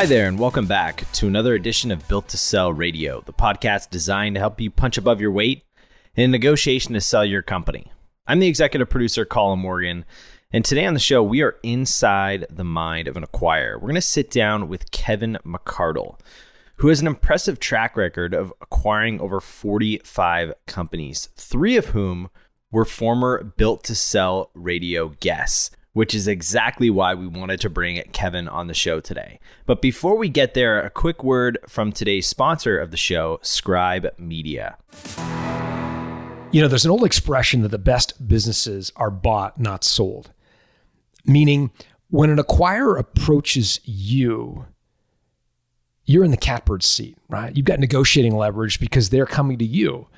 Hi there, and welcome back to another edition of Built to Sell Radio, the podcast designed to help you punch above your weight in a negotiation to sell your company. I'm the executive producer, Colin Morgan, and today on the show, we are inside the mind of an acquirer. We're going to sit down with Kevin McArdle, who has an impressive track record of acquiring over 45 companies, three of whom were former Built to Sell Radio guests which is exactly why we wanted to bring Kevin on the show today. But before we get there, a quick word from today's sponsor of the show, Scribe Media. You know, there's an old expression that the best businesses are bought, not sold. Meaning, when an acquirer approaches you, you're in the catbird seat, right? You've got negotiating leverage because they're coming to you.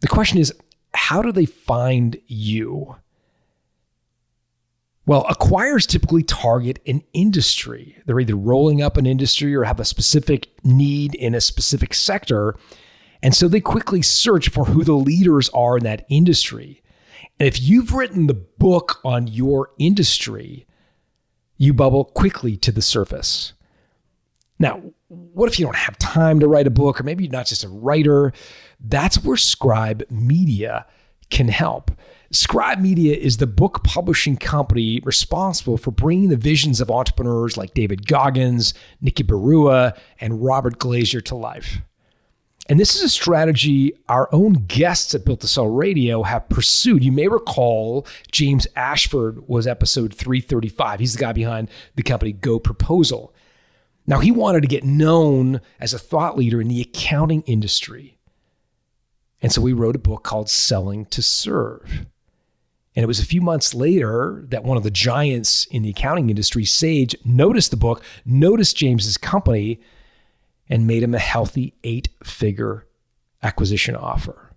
The question is, how do they find you? Well, acquirers typically target an industry. They're either rolling up an industry or have a specific need in a specific sector. And so they quickly search for who the leaders are in that industry. And if you've written the book on your industry, you bubble quickly to the surface. Now, what if you don't have time to write a book, or maybe you're not just a writer? That's where Scribe Media can help. Scribe Media is the book publishing company responsible for bringing the visions of entrepreneurs like David Goggins, Nikki Barua, and Robert Glazer to life. And this is a strategy our own guests at Built to Sell Radio have pursued. You may recall James Ashford was episode 335. He's the guy behind the company Go Proposal. Now, he wanted to get known as a thought leader in the accounting industry. And so we wrote a book called Selling to Serve. And it was a few months later that one of the giants in the accounting industry, Sage, noticed the book, noticed James's company, and made him a healthy eight figure acquisition offer.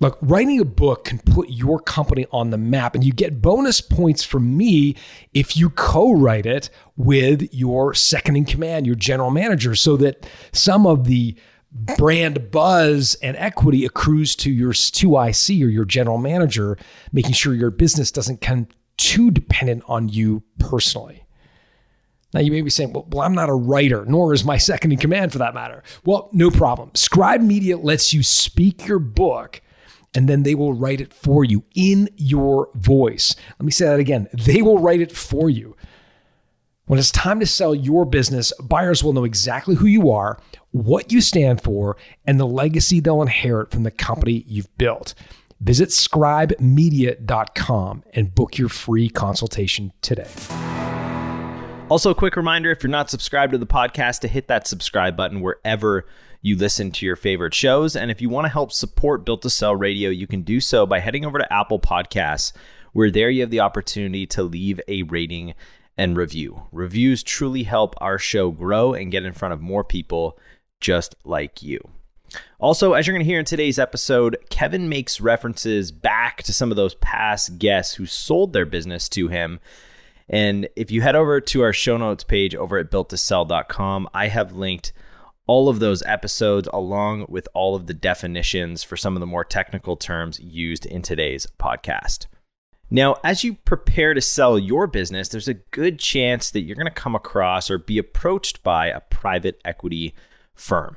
Look, writing a book can put your company on the map, and you get bonus points from me if you co write it with your second in command, your general manager, so that some of the Eh. brand buzz and equity accrues to your 2IC or your general manager, making sure your business doesn't come too dependent on you personally. Now, you may be saying, well, well, I'm not a writer, nor is my second in command for that matter. Well, no problem. Scribe Media lets you speak your book and then they will write it for you in your voice. Let me say that again. They will write it for you. When it's time to sell your business, buyers will know exactly who you are, what you stand for, and the legacy they'll inherit from the company you've built. Visit scribemedia.com and book your free consultation today. Also, a quick reminder if you're not subscribed to the podcast, to hit that subscribe button wherever you listen to your favorite shows. And if you want to help support Built to Sell Radio, you can do so by heading over to Apple Podcasts, where there you have the opportunity to leave a rating and review. Reviews truly help our show grow and get in front of more people just like you. Also, as you're going to hear in today's episode, Kevin makes references back to some of those past guests who sold their business to him. And if you head over to our show notes page over at builttosell.com, I have linked all of those episodes along with all of the definitions for some of the more technical terms used in today's podcast. Now, as you prepare to sell your business, there's a good chance that you're going to come across or be approached by a private equity firm.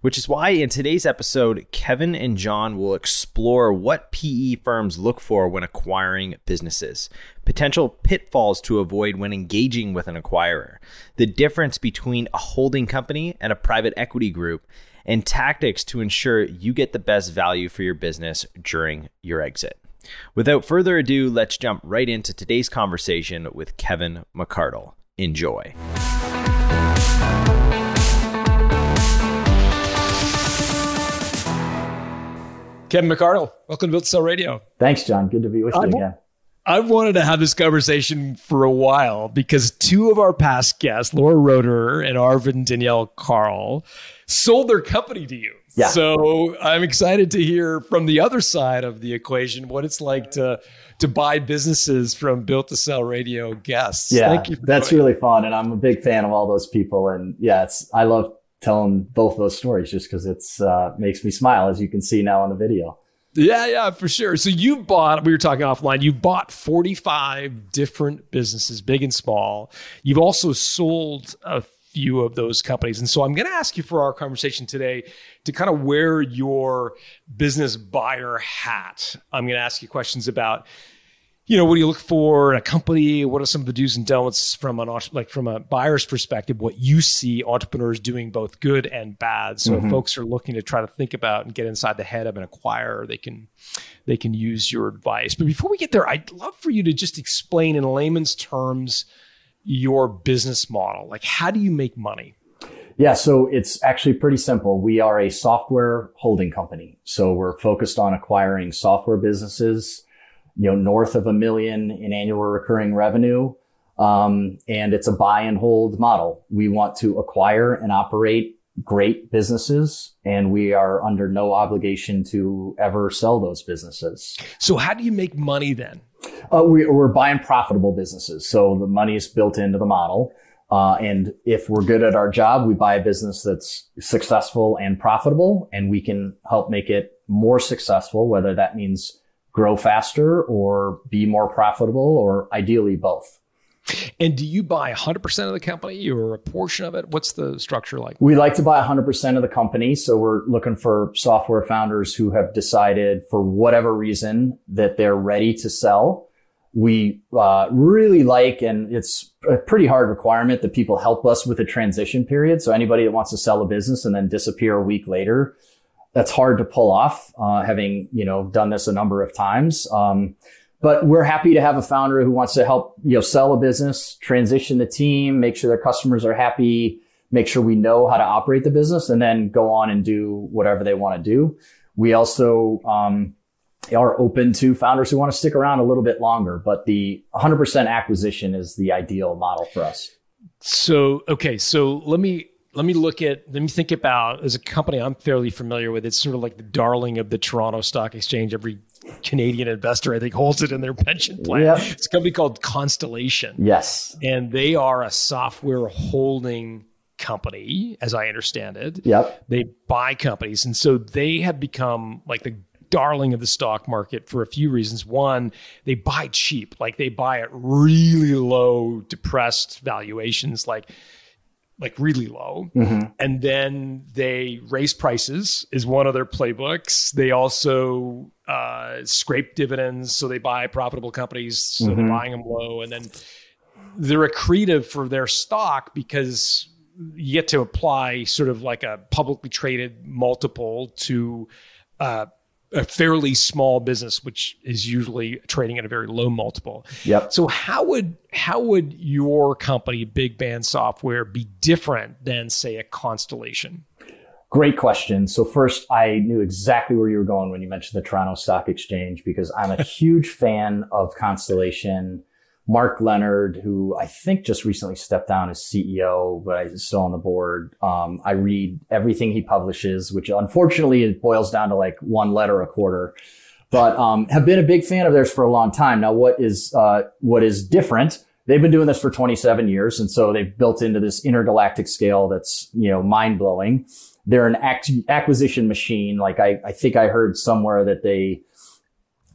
Which is why in today's episode, Kevin and John will explore what PE firms look for when acquiring businesses, potential pitfalls to avoid when engaging with an acquirer, the difference between a holding company and a private equity group, and tactics to ensure you get the best value for your business during your exit. Without further ado, let's jump right into today's conversation with Kevin McArdle. Enjoy. Kevin McArdle, welcome to Built to Sell Radio. Thanks, John. Good to be with you again. I've wanted to have this conversation for a while because two of our past guests, Laura Roeder and Arvind Danielle Kahl, sold their company to you. Yeah. So I'm excited to hear from the other side of the equation what it's like to to buy businesses from Built to Sell Radio guests. Yeah, Thank you that's really fun, and I'm a big fan of all those people. And yeah, it's I love telling both those stories just because it's uh, makes me smile, as you can see now on the video. Yeah, yeah, for sure. So you bought, we were talking offline, you bought 45 different businesses, big and small. You've also sold a few of those companies. And so I'm going to ask you for our conversation today to kind of wear your business buyer hat. I'm going to ask you questions about you know, what do you look for in a company? What are some of the do's and don'ts from an like from a buyer's perspective? What you see entrepreneurs doing both good and bad. So mm-hmm. if folks are looking to try to think about and get inside the head of an acquirer, they can they can use your advice. But before we get there, I'd love for you to just explain in layman's terms your business model. Like, how do you make money? Yeah, so it's actually pretty simple. We are a software holding company. So we're focused on acquiring software businesses you know, north of a million in annual recurring revenue. Um, and it's a buy and hold model. We want to acquire and operate great businesses and we are under no obligation to ever sell those businesses. So how do you make money then? Uh, we, are buying profitable businesses. So the money is built into the model. Uh, and if we're good at our job, we buy a business that's successful and profitable and we can help make it more successful, whether that means grow faster or be more profitable or ideally both. And do you buy 100% of the company or a portion of it? What's the structure like? We like to buy 100% of the company. So we're looking for software founders who have decided for whatever reason that they're ready to sell. We uh, really like, and it's a pretty hard requirement that people help us with a transition period. So anybody that wants to sell a business and then disappear a week later, that's hard to pull off, uh, having, you know, done this a number of times. Um, but we're happy to have a founder who wants to help, you know, sell a business, transition the team, make sure their customers are happy, make sure we know how to operate the business and then go on and do whatever they want to do. We also, um, are open to founders who want to stick around a little bit longer, but the 100% acquisition is the ideal model for us. So, okay. So let me let me look at let me think about as a company I'm fairly familiar with. It's sort of like the darling of the Toronto Stock Exchange. Every Canadian investor, I think, holds it in their pension plan. Yep. It's a company called Constellation. Yes, and they are a software holding company, as I understand it. Yep, they buy companies, and so they have become like the darling of the stock market for a few reasons. One, they buy cheap, like they buy at really low, depressed valuations, like like really low. Mm-hmm. And then they raise prices is one of their playbooks. They also uh, scrape dividends, so they buy profitable companies, so mm-hmm. they're buying them low, and then they're accretive for their stock because you get to apply sort of like a publicly traded multiple to uh, a fairly small business, which is usually trading at a very low multiple. Yep. So how would how would your company, Big Band Software, be different than say a Constellation? Great question. So first, I knew exactly where you were going when you mentioned the Toronto Stock Exchange because I'm a huge fan of Constellation. Mark Leonard, who I think just recently stepped down as CEO, but is still on the board. Um, I read everything he publishes, which unfortunately it boils down to like one letter a quarter. But um, have been a big fan of theirs for a long time. Now, what is uh, what is different? They've been doing this for 27 years, and so they've built into this intergalactic scale that's you know mind blowing. They're an acquisition machine. Like I, I think I heard somewhere that they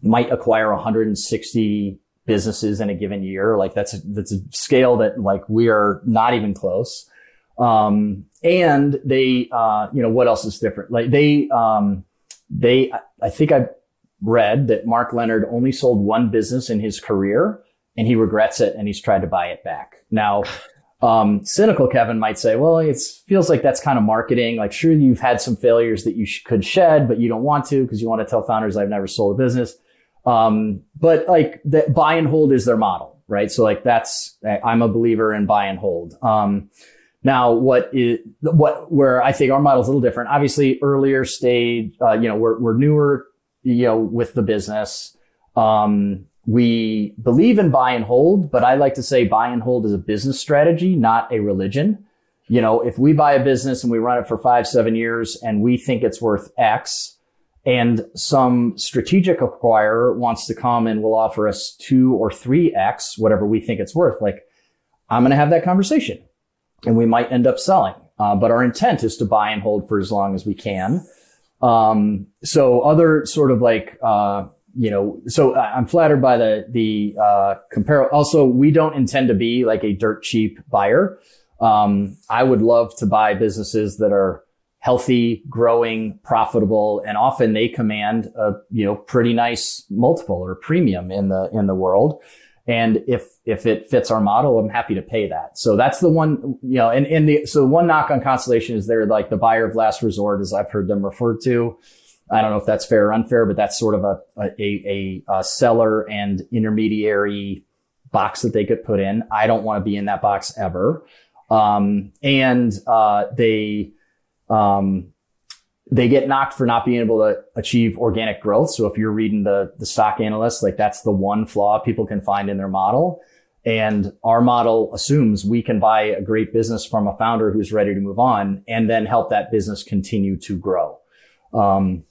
might acquire 160 businesses in a given year. Like that's a, that's a scale that like we are not even close. Um, and they, uh, you know, what else is different? Like they, um, they, I think I read that Mark Leonard only sold one business in his career and he regrets it and he's tried to buy it back. Now, um, cynical Kevin might say, well, it feels like that's kind of marketing. Like, sure, you've had some failures that you sh- could shed, but you don't want to because you want to tell founders I've never sold a business. Um, but like the buy and hold is their model, right? So like that's, I'm a believer in buy and hold. Um, now what is, what, where I think our model is a little different, obviously earlier stage, uh, you know, we're, we're newer, you know, with the business. Um, we believe in buy and hold, but I like to say buy and hold is a business strategy, not a religion. You know, if we buy a business and we run it for five, seven years and we think it's worth X, and some strategic acquirer wants to come and will offer us two or three X, whatever we think it's worth. Like, I'm going to have that conversation and we might end up selling. Uh, but our intent is to buy and hold for as long as we can. Um, so other sort of like, uh, you know, so I'm flattered by the, the, uh, compare. Also, we don't intend to be like a dirt cheap buyer. Um, I would love to buy businesses that are healthy, growing, profitable, and often they command a, you know, pretty nice multiple or premium in the, in the world. And if, if it fits our model, I'm happy to pay that. So that's the one, you know, and, and the, so one knock on Constellation is they're like the buyer of last resort, as I've heard them referred to. I don't know if that's fair or unfair, but that's sort of a, a, a, a seller and intermediary box that they could put in. I don't want to be in that box ever. Um, and, uh, they, um, they get knocked for not being able to achieve organic growth. So if you're reading the, the stock analysts, like that's the one flaw people can find in their model. And our model assumes we can buy a great business from a founder who's ready to move on and then help that business continue to grow. Um,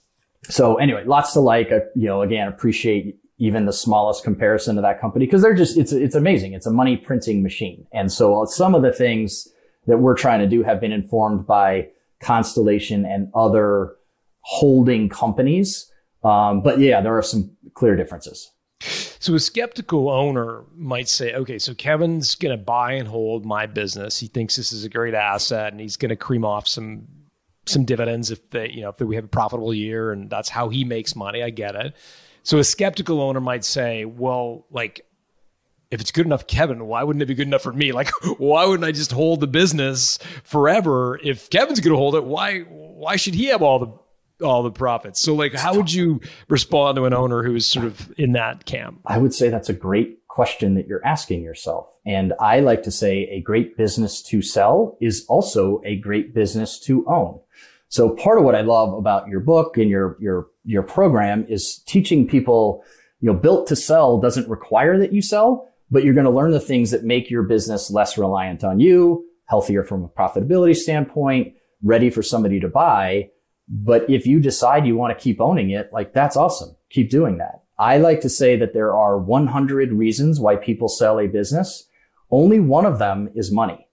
so anyway, lots to like, uh, you know, again, appreciate even the smallest comparison to that company because they're just, it's, it's amazing. It's a money printing machine. And so some of the things that we're trying to do have been informed by Constellation and other holding companies. Um, but yeah, there are some clear differences. So a skeptical owner might say, okay, so Kevin's going to buy and hold my business. He thinks this is a great asset and he's going to cream off some some dividends if they, you know, if we have a profitable year and that's how he makes money. I get it. So a skeptical owner might say, well, like if it's good enough, Kevin, why wouldn't it be good enough for me? Like, why wouldn't I just hold the business forever? If Kevin's going to hold it, why why should he have all the all the profits? So, like, how would you respond to an owner who is sort of in that camp? I would say that's a great question that you're asking yourself. And I like to say a great business to sell is also a great business to own. So part of what I love about your book and your your your program is teaching people, you know, built to sell doesn't require that you sell but you're going to learn the things that make your business less reliant on you, healthier from a profitability standpoint, ready for somebody to buy. But if you decide you want to keep owning it, like that's awesome. Keep doing that. I like to say that there are 100 reasons why people sell a business. Only one of them is money.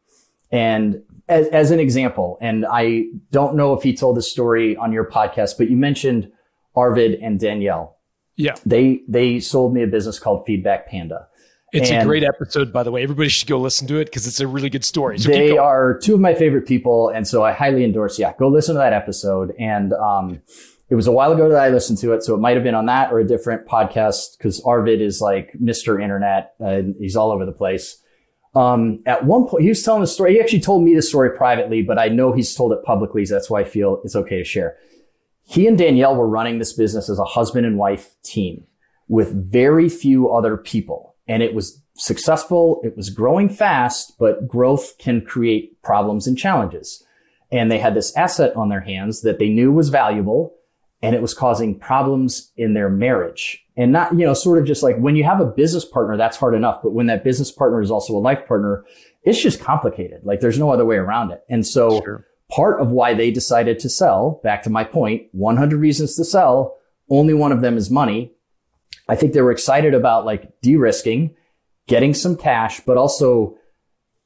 And as, as, an example, and I don't know if he told this story on your podcast, but you mentioned Arvid and Danielle. Yeah. They, they sold me a business called Feedback Panda. It's and a great episode, by the way. Everybody should go listen to it because it's a really good story. So they are two of my favorite people, and so I highly endorse. Yeah, go listen to that episode. And um, it was a while ago that I listened to it, so it might have been on that or a different podcast because Arvid is like Mr. Internet, and he's all over the place. Um, at one point, he was telling the story. He actually told me the story privately, but I know he's told it publicly, so that's why I feel it's okay to share. He and Danielle were running this business as a husband and wife team with very few other people and it was successful. It was growing fast, but growth can create problems and challenges. And they had this asset on their hands that they knew was valuable and it was causing problems in their marriage. And not, you know, sort of just like when you have a business partner, that's hard enough. But when that business partner is also a life partner, it's just complicated. Like there's no other way around it. And so sure. part of why they decided to sell, back to my point, 100 reasons to sell, only one of them is money. I think they were excited about like de-risking, getting some cash, but also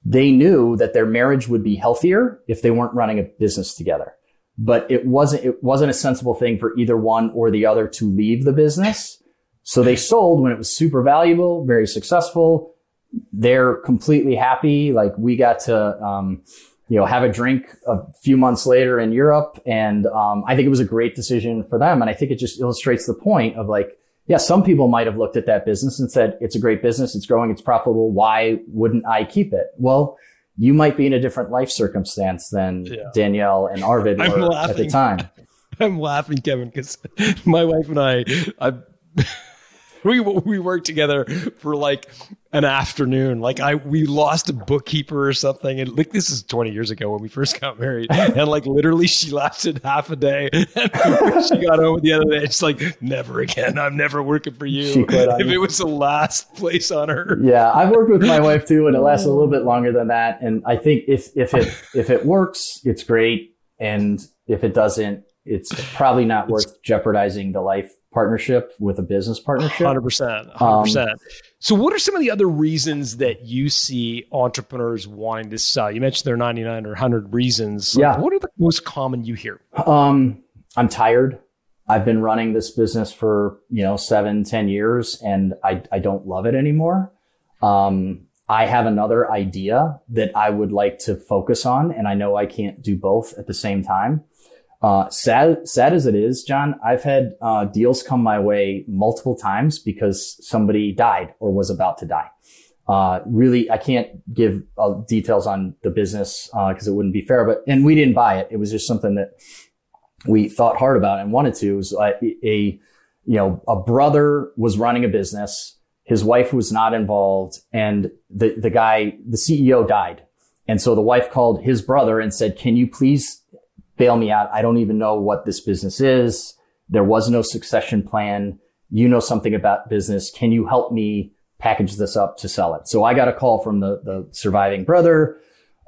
they knew that their marriage would be healthier if they weren't running a business together. But it wasn't, it wasn't a sensible thing for either one or the other to leave the business. So they sold when it was super valuable, very successful. They're completely happy. Like we got to, um, you know, have a drink a few months later in Europe. And, um, I think it was a great decision for them. And I think it just illustrates the point of like, yeah, some people might have looked at that business and said, it's a great business. It's growing. It's profitable. Why wouldn't I keep it? Well, you might be in a different life circumstance than yeah. Danielle and Arvid were at the time. I'm laughing, Kevin, because my wife and I, I we we worked together for like an afternoon. Like I we lost a bookkeeper or something, and like this is twenty years ago when we first got married, and like literally she lasted half a day. And she got home the other day, it's like never again. I'm never working for you. If it was the last place on earth. Yeah, I've worked with my wife too, and it lasted a little bit longer than that. And I think if if it if it works, it's great, and if it doesn't, it's probably not worth jeopardizing the life partnership with a business partnership. 100%. 100%. Um, so, what are some of the other reasons that you see entrepreneurs wanting to sell? You mentioned there are 99 or 100 reasons. Yeah. What are the most common you hear? Um, I'm tired. I've been running this business for, you know, seven, ten years and I, I don't love it anymore. Um, I have another idea that I would like to focus on and I know I can't do both at the same time. Uh, sad, sad as it is, John, I've had, uh, deals come my way multiple times because somebody died or was about to die. Uh, really, I can't give uh, details on the business, uh, cause it wouldn't be fair, but, and we didn't buy it. It was just something that we thought hard about and wanted to. It was a, a you know, a brother was running a business. His wife was not involved and the, the guy, the CEO died. And so the wife called his brother and said, can you please bail me out? I don't even know what this business is. There was no succession plan. You know something about business. Can you help me package this up to sell it? So I got a call from the, the surviving brother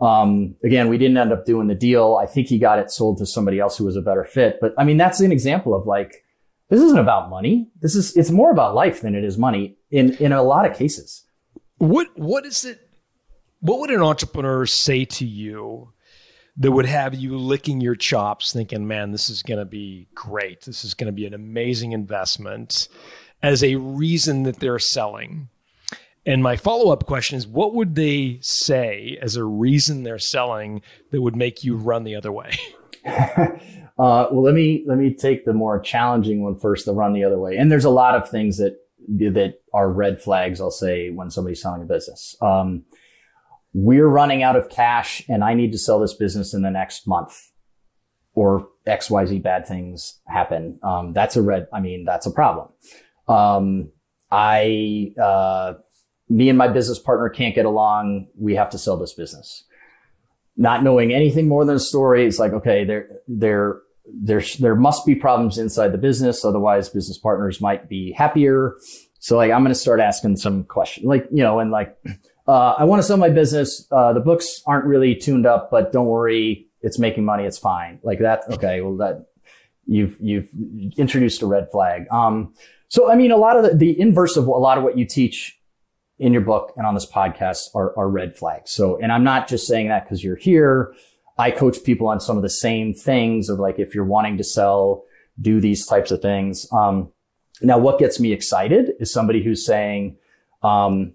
um, again, we didn't end up doing the deal. I think he got it sold to somebody else who was a better fit. But I mean, that's an example of like, this isn't about money. This is, it's more about life than it is money in, in a lot of cases. What, what is it? What would an entrepreneur say to you that would have you licking your chops thinking, man, this is going to be great. This is going to be an amazing investment as a reason that they're selling? And my follow up question is what would they say as a reason they're selling that would make you run the other way? uh, well, let me let me take the more challenging one first. The run the other way, and there's a lot of things that that are red flags. I'll say when somebody's selling a business. Um, we're running out of cash, and I need to sell this business in the next month, or X Y Z bad things happen. Um, that's a red. I mean, that's a problem. Um, I uh, me and my business partner can't get along. We have to sell this business. Not knowing anything more than a story, it's like, okay, there, there, there, there must be problems inside the business. Otherwise, business partners might be happier. So like, I'm going to start asking some questions, like, you know, and like, uh, I want to sell my business. Uh, the books aren't really tuned up, but don't worry. It's making money. It's fine. Like that. Okay. Well, that you've, you've introduced a red flag. Um, so, I mean, a lot of the, the inverse of a lot of what you teach in your book and on this podcast are, are red flags. So, and I'm not just saying that because you're here. I coach people on some of the same things of like, if you're wanting to sell, do these types of things. Um, now what gets me excited is somebody who's saying, um,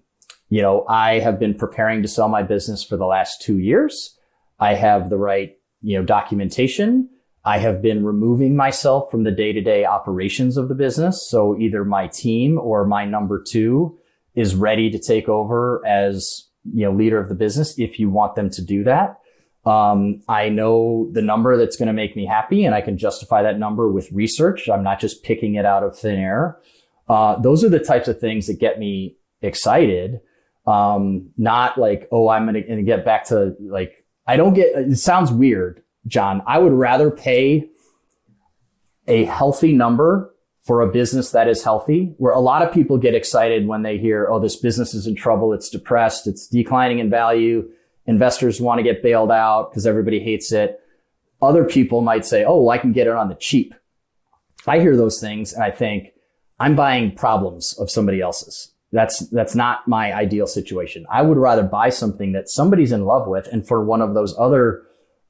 you know, I have been preparing to sell my business for the last two years. I have the right, you know, documentation. I have been removing myself from the day to day operations of the business. So either my team or my number two is ready to take over as you know leader of the business if you want them to do that. Um, I know the number that's going to make me happy, and I can justify that number with research. I'm not just picking it out of thin air. Uh, those are the types of things that get me excited. Um, not like, oh, I'm going to get back to like, I don't get, it sounds weird, John. I would rather pay a healthy number for a business that is healthy, where a lot of people get excited when they hear, oh, this business is in trouble. It's depressed. It's declining in value. Investors want to get bailed out because everybody hates it. Other people might say, oh, well, I can get it on the cheap. I hear those things and I think I'm buying problems of somebody else's. That's, that's not my ideal situation. I would rather buy something that somebody's in love with. And for one of those other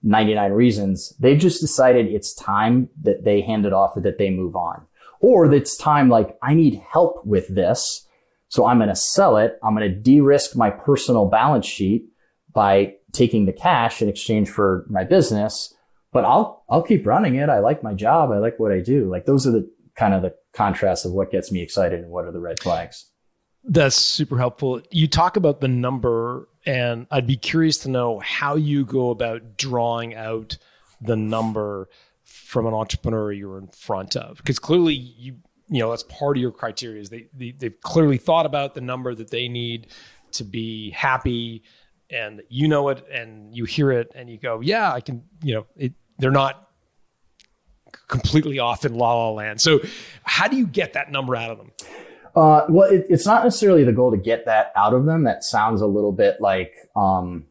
99 reasons, they've just decided it's time that they hand it off or that they move on or it's time like I need help with this. So I'm going to sell it. I'm going to de-risk my personal balance sheet by taking the cash in exchange for my business. But I'll, I'll keep running it. I like my job. I like what I do. Like those are the kind of the contrast of what gets me excited and what are the red flags. That's super helpful. You talk about the number, and I'd be curious to know how you go about drawing out the number from an entrepreneur you're in front of. Because clearly you you know that's part of your criteria is they, they they've clearly thought about the number that they need to be happy and you know it and you hear it and you go yeah i can you know it they're not completely off in la la land. So how do you get that number out of them uh, well it, it's not necessarily the goal to get that out of them that sounds a little bit like um,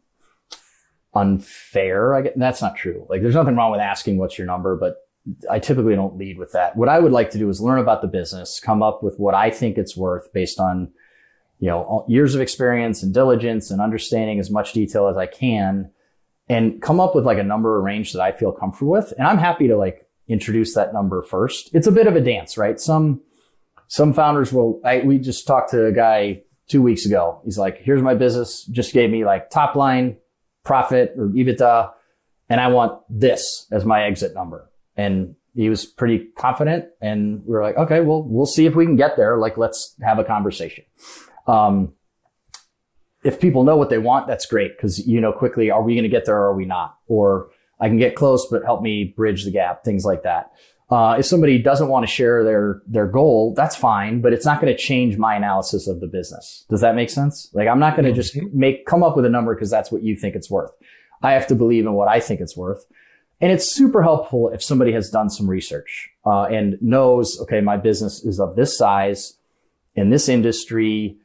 unfair. I guess that's not true. Like there's nothing wrong with asking what's your number, but I typically don't lead with that. What I would like to do is learn about the business, come up with what I think it's worth based on, you know, years of experience and diligence and understanding as much detail as I can and come up with like a number or range that I feel comfortable with. And I'm happy to like, introduce that number first. It's a bit of a dance, right? Some, some founders will, I, we just talked to a guy two weeks ago. He's like, here's my business. Just gave me like top line profit or EBITDA. And I want this as my exit number. And he was pretty confident. And we were like, okay, well, we'll see if we can get there. Like, let's have a conversation. Um, if people know what they want, that's great because you know quickly, are we going to get there or are we not? Or I can get close, but help me bridge the gap, things like that. Uh, if somebody doesn't want to share their their goal, that's fine, but it's not going to change my analysis of the business. Does that make sense? Like I'm not going to just make come up with a number because that's what you think it's worth. I have to believe in what I think it's worth, and it's super helpful if somebody has done some research uh, and knows, okay, my business is of this size in this industry.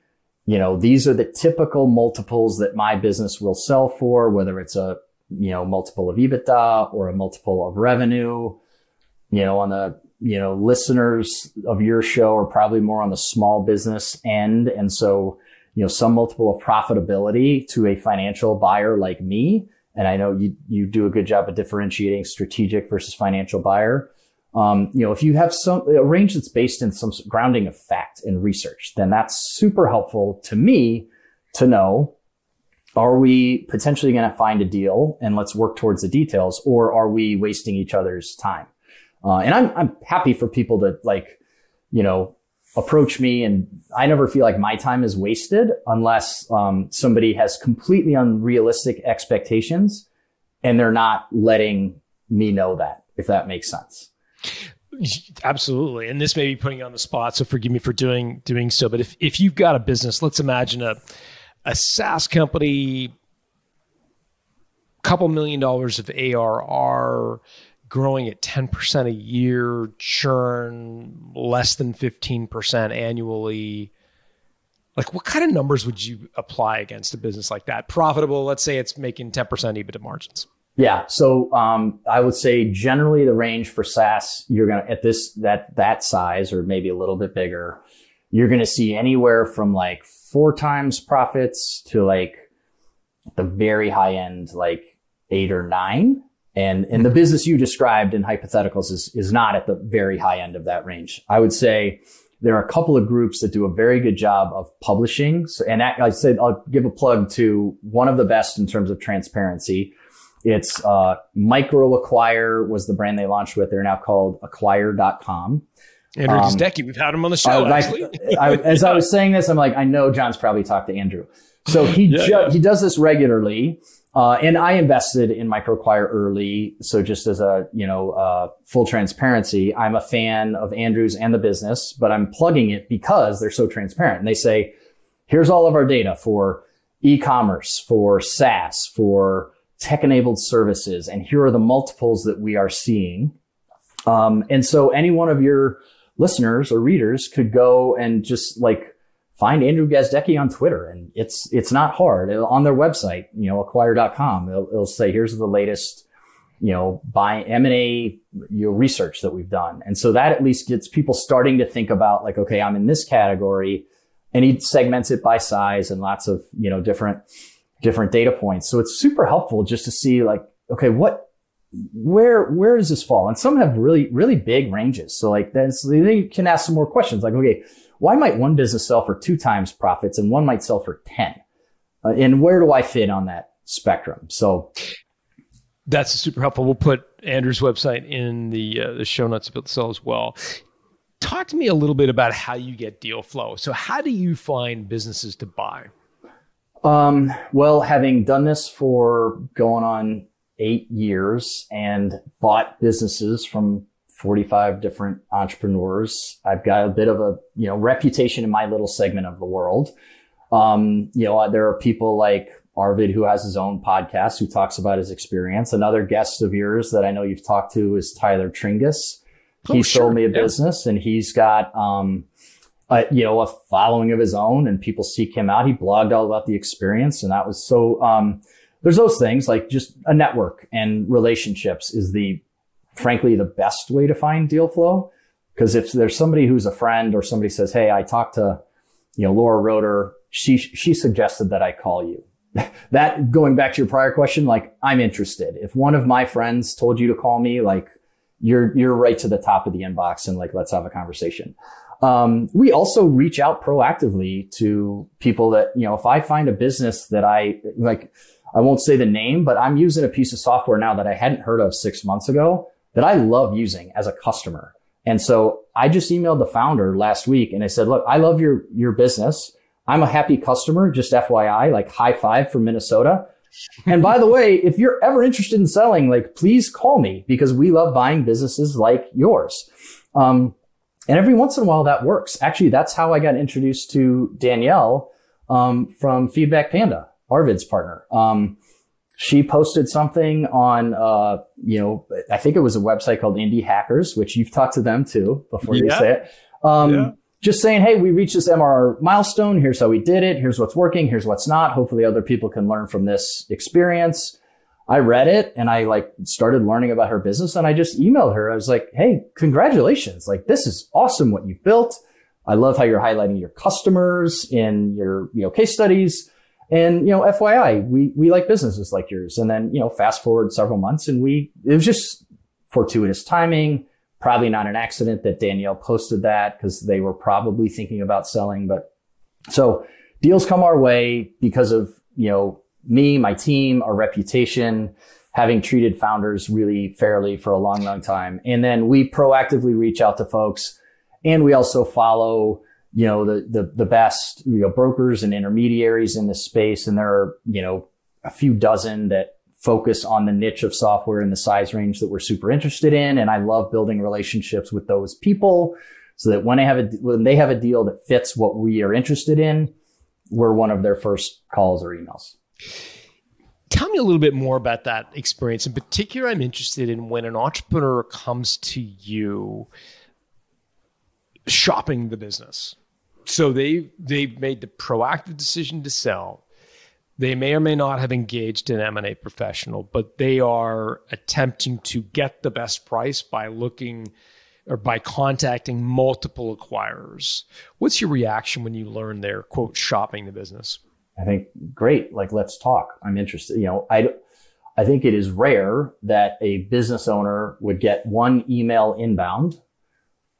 You know, these are the typical multiples that my business will sell for, whether it's a you know multiple of EBITDA or a multiple of revenue you know, on the, you know, listeners of your show are probably more on the small business end. And so, you know, some multiple of profitability to a financial buyer like me. And I know you, you do a good job of differentiating strategic versus financial buyer. Um, you know, if you have some a range that's based in some grounding of fact and research, then that's super helpful to me to know are we potentially going to find a deal and let's work towards the details or are we wasting each other's time? Uh, and I'm, I'm happy for people to like, you know, approach me and I never feel like my time is wasted unless, um, somebody has completely unrealistic expectations and they're not letting me know that, if that makes sense. Absolutely. And this may be putting you on the spot. So forgive me for doing, doing so. But if, if you've got a business, let's imagine a, a SaaS company, couple million dollars of ARR, growing at 10% a year, churn less than 15% annually. Like, what kind of numbers would you apply against a business like that? Profitable, let's say it's making 10% EBITDA margins. Yeah. So, um, I would say generally the range for SaaS, you're to, at this, that, that size or maybe a little bit bigger, you're to see anywhere from like four times profits to like the very high end, like eight or nine. And, and the business you described in hypotheticals is, is not at the very high end of that range. I would say there are a couple of groups that do a very good job of publishing. So, and I, I say I'll give a plug to one of the best in terms of transparency. It's uh, Micro Acquire was the brand they launched with. They're now called acquire.com. Andrew um, we've had him on the show. I, I, as I was saying this, I'm like, I know John's probably talked to Andrew. So he yeah, ju- yeah. he does this regularly. Uh, and I invested in MicroAcquire early. So just as a, you know, uh, full transparency, I'm a fan of Andrews and the business, but I'm plugging it because they're so transparent. And they say, here's all of our data for e-commerce, for SaaS, for tech enabled services. And here are the multiples that we are seeing. Um, and so any one of your listeners or readers could go and just like find Andrew Gazdecki on Twitter. And it's, it's not hard it'll, on their website, you know, acquire.com. It'll, it'll say, here's the latest, you know, buy M&A you know, research that we've done. And so that at least gets people starting to think about like, okay, I'm in this category and he segments it by size and lots of, you know, different, different data points. So it's super helpful just to see like, okay, what, where where does this fall? And some have really really big ranges. So like then so they can ask some more questions. Like okay, why might one business sell for two times profits and one might sell for 10? Uh, and where do I fit on that spectrum? So that's super helpful. We'll put Andrew's website in the uh, the show notes about the sell as well. Talk to me a little bit about how you get deal flow. So how do you find businesses to buy? Um, well, having done this for going on eight years and bought businesses from 45 different entrepreneurs. I've got a bit of a, you know, reputation in my little segment of the world. Um, you know, there are people like Arvid who has his own podcast who talks about his experience. Another guest of yours that I know you've talked to is Tyler Tringas. Oh, he sure. sold me a yeah. business and he's got, um, a, you know, a following of his own and people seek him out. He blogged all about the experience and that was so, um, there's those things like just a network and relationships is the frankly the best way to find deal flow. Because if there's somebody who's a friend or somebody says, Hey, I talked to, you know, Laura Roeder, she, she suggested that I call you. that going back to your prior question, like I'm interested. If one of my friends told you to call me, like you're you're right to the top of the inbox and like let's have a conversation. Um, we also reach out proactively to people that you know if I find a business that I like, I won't say the name, but I'm using a piece of software now that I hadn't heard of six months ago that I love using as a customer. And so I just emailed the founder last week and I said, look, I love your, your business. I'm a happy customer, just FYI, like high five from Minnesota. and by the way, if you're ever interested in selling, like please call me because we love buying businesses like yours. Um, and every once in a while that works. Actually, that's how I got introduced to Danielle, um, from Feedback Panda, Arvid's partner. Um, she posted something on, uh, you know, I think it was a website called Indie Hackers, which you've talked to them too before yeah. you say it. Um, yeah. Just saying, hey, we reached this MRR milestone. Here's how we did it. Here's what's working. Here's what's not. Hopefully, other people can learn from this experience. I read it and I like started learning about her business and I just emailed her. I was like, Hey, congratulations. Like, this is awesome what you've built. I love how you're highlighting your customers in your, you know, case studies. And, you know, FYI, we, we like businesses like yours. And then, you know, fast forward several months and we, it was just fortuitous timing, probably not an accident that Danielle posted that because they were probably thinking about selling. But so deals come our way because of, you know, me, my team, our reputation, having treated founders really fairly for a long, long time. And then we proactively reach out to folks and we also follow you know, the, the, the best, you know, brokers and intermediaries in this space. And there are, you know, a few dozen that focus on the niche of software and the size range that we're super interested in. And I love building relationships with those people so that when they have a, when they have a deal that fits what we are interested in, we're one of their first calls or emails. Tell me a little bit more about that experience. In particular, I'm interested in when an entrepreneur comes to you shopping the business so they they've made the proactive decision to sell. They may or may not have engaged an M&A professional, but they are attempting to get the best price by looking or by contacting multiple acquirers. What's your reaction when you learn they're quote shopping the business? I think great. Like let's talk. I'm interested. You know, I I think it is rare that a business owner would get one email inbound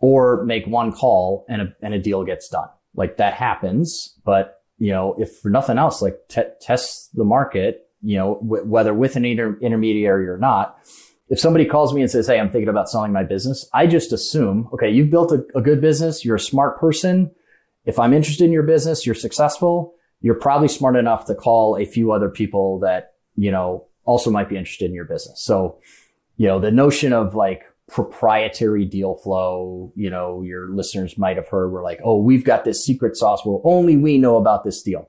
or make one call and a, and a deal gets done. Like that happens, but you know, if for nothing else, like t- test the market, you know, w- whether with an inter- intermediary or not. If somebody calls me and says, Hey, I'm thinking about selling my business, I just assume, okay, you've built a, a good business. You're a smart person. If I'm interested in your business, you're successful. You're probably smart enough to call a few other people that, you know, also might be interested in your business. So, you know, the notion of like, proprietary deal flow, you know, your listeners might have heard, we're like, oh, we've got this secret sauce where only we know about this deal.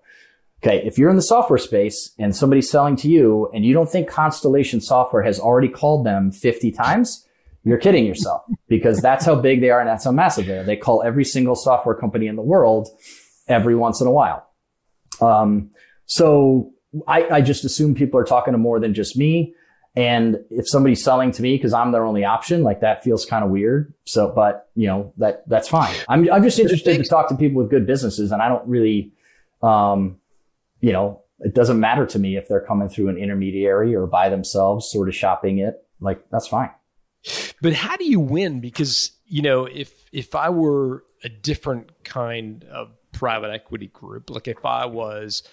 Okay. If you're in the software space and somebody's selling to you and you don't think Constellation Software has already called them 50 times, you're kidding yourself because that's how big they are and that's how massive they are. They call every single software company in the world every once in a while. Um, so I, I just assume people are talking to more than just me. And if somebody's selling to me because I'm their only option, like that feels kind of weird. So, but you know, that, that's fine. I'm, I'm just interested to talk to people with good businesses and I don't really, um, you know, it doesn't matter to me if they're coming through an intermediary or by themselves, sort of shopping it. Like that's fine. But how do you win? Because, you know, if, if I were a different kind of private equity group, like if I was,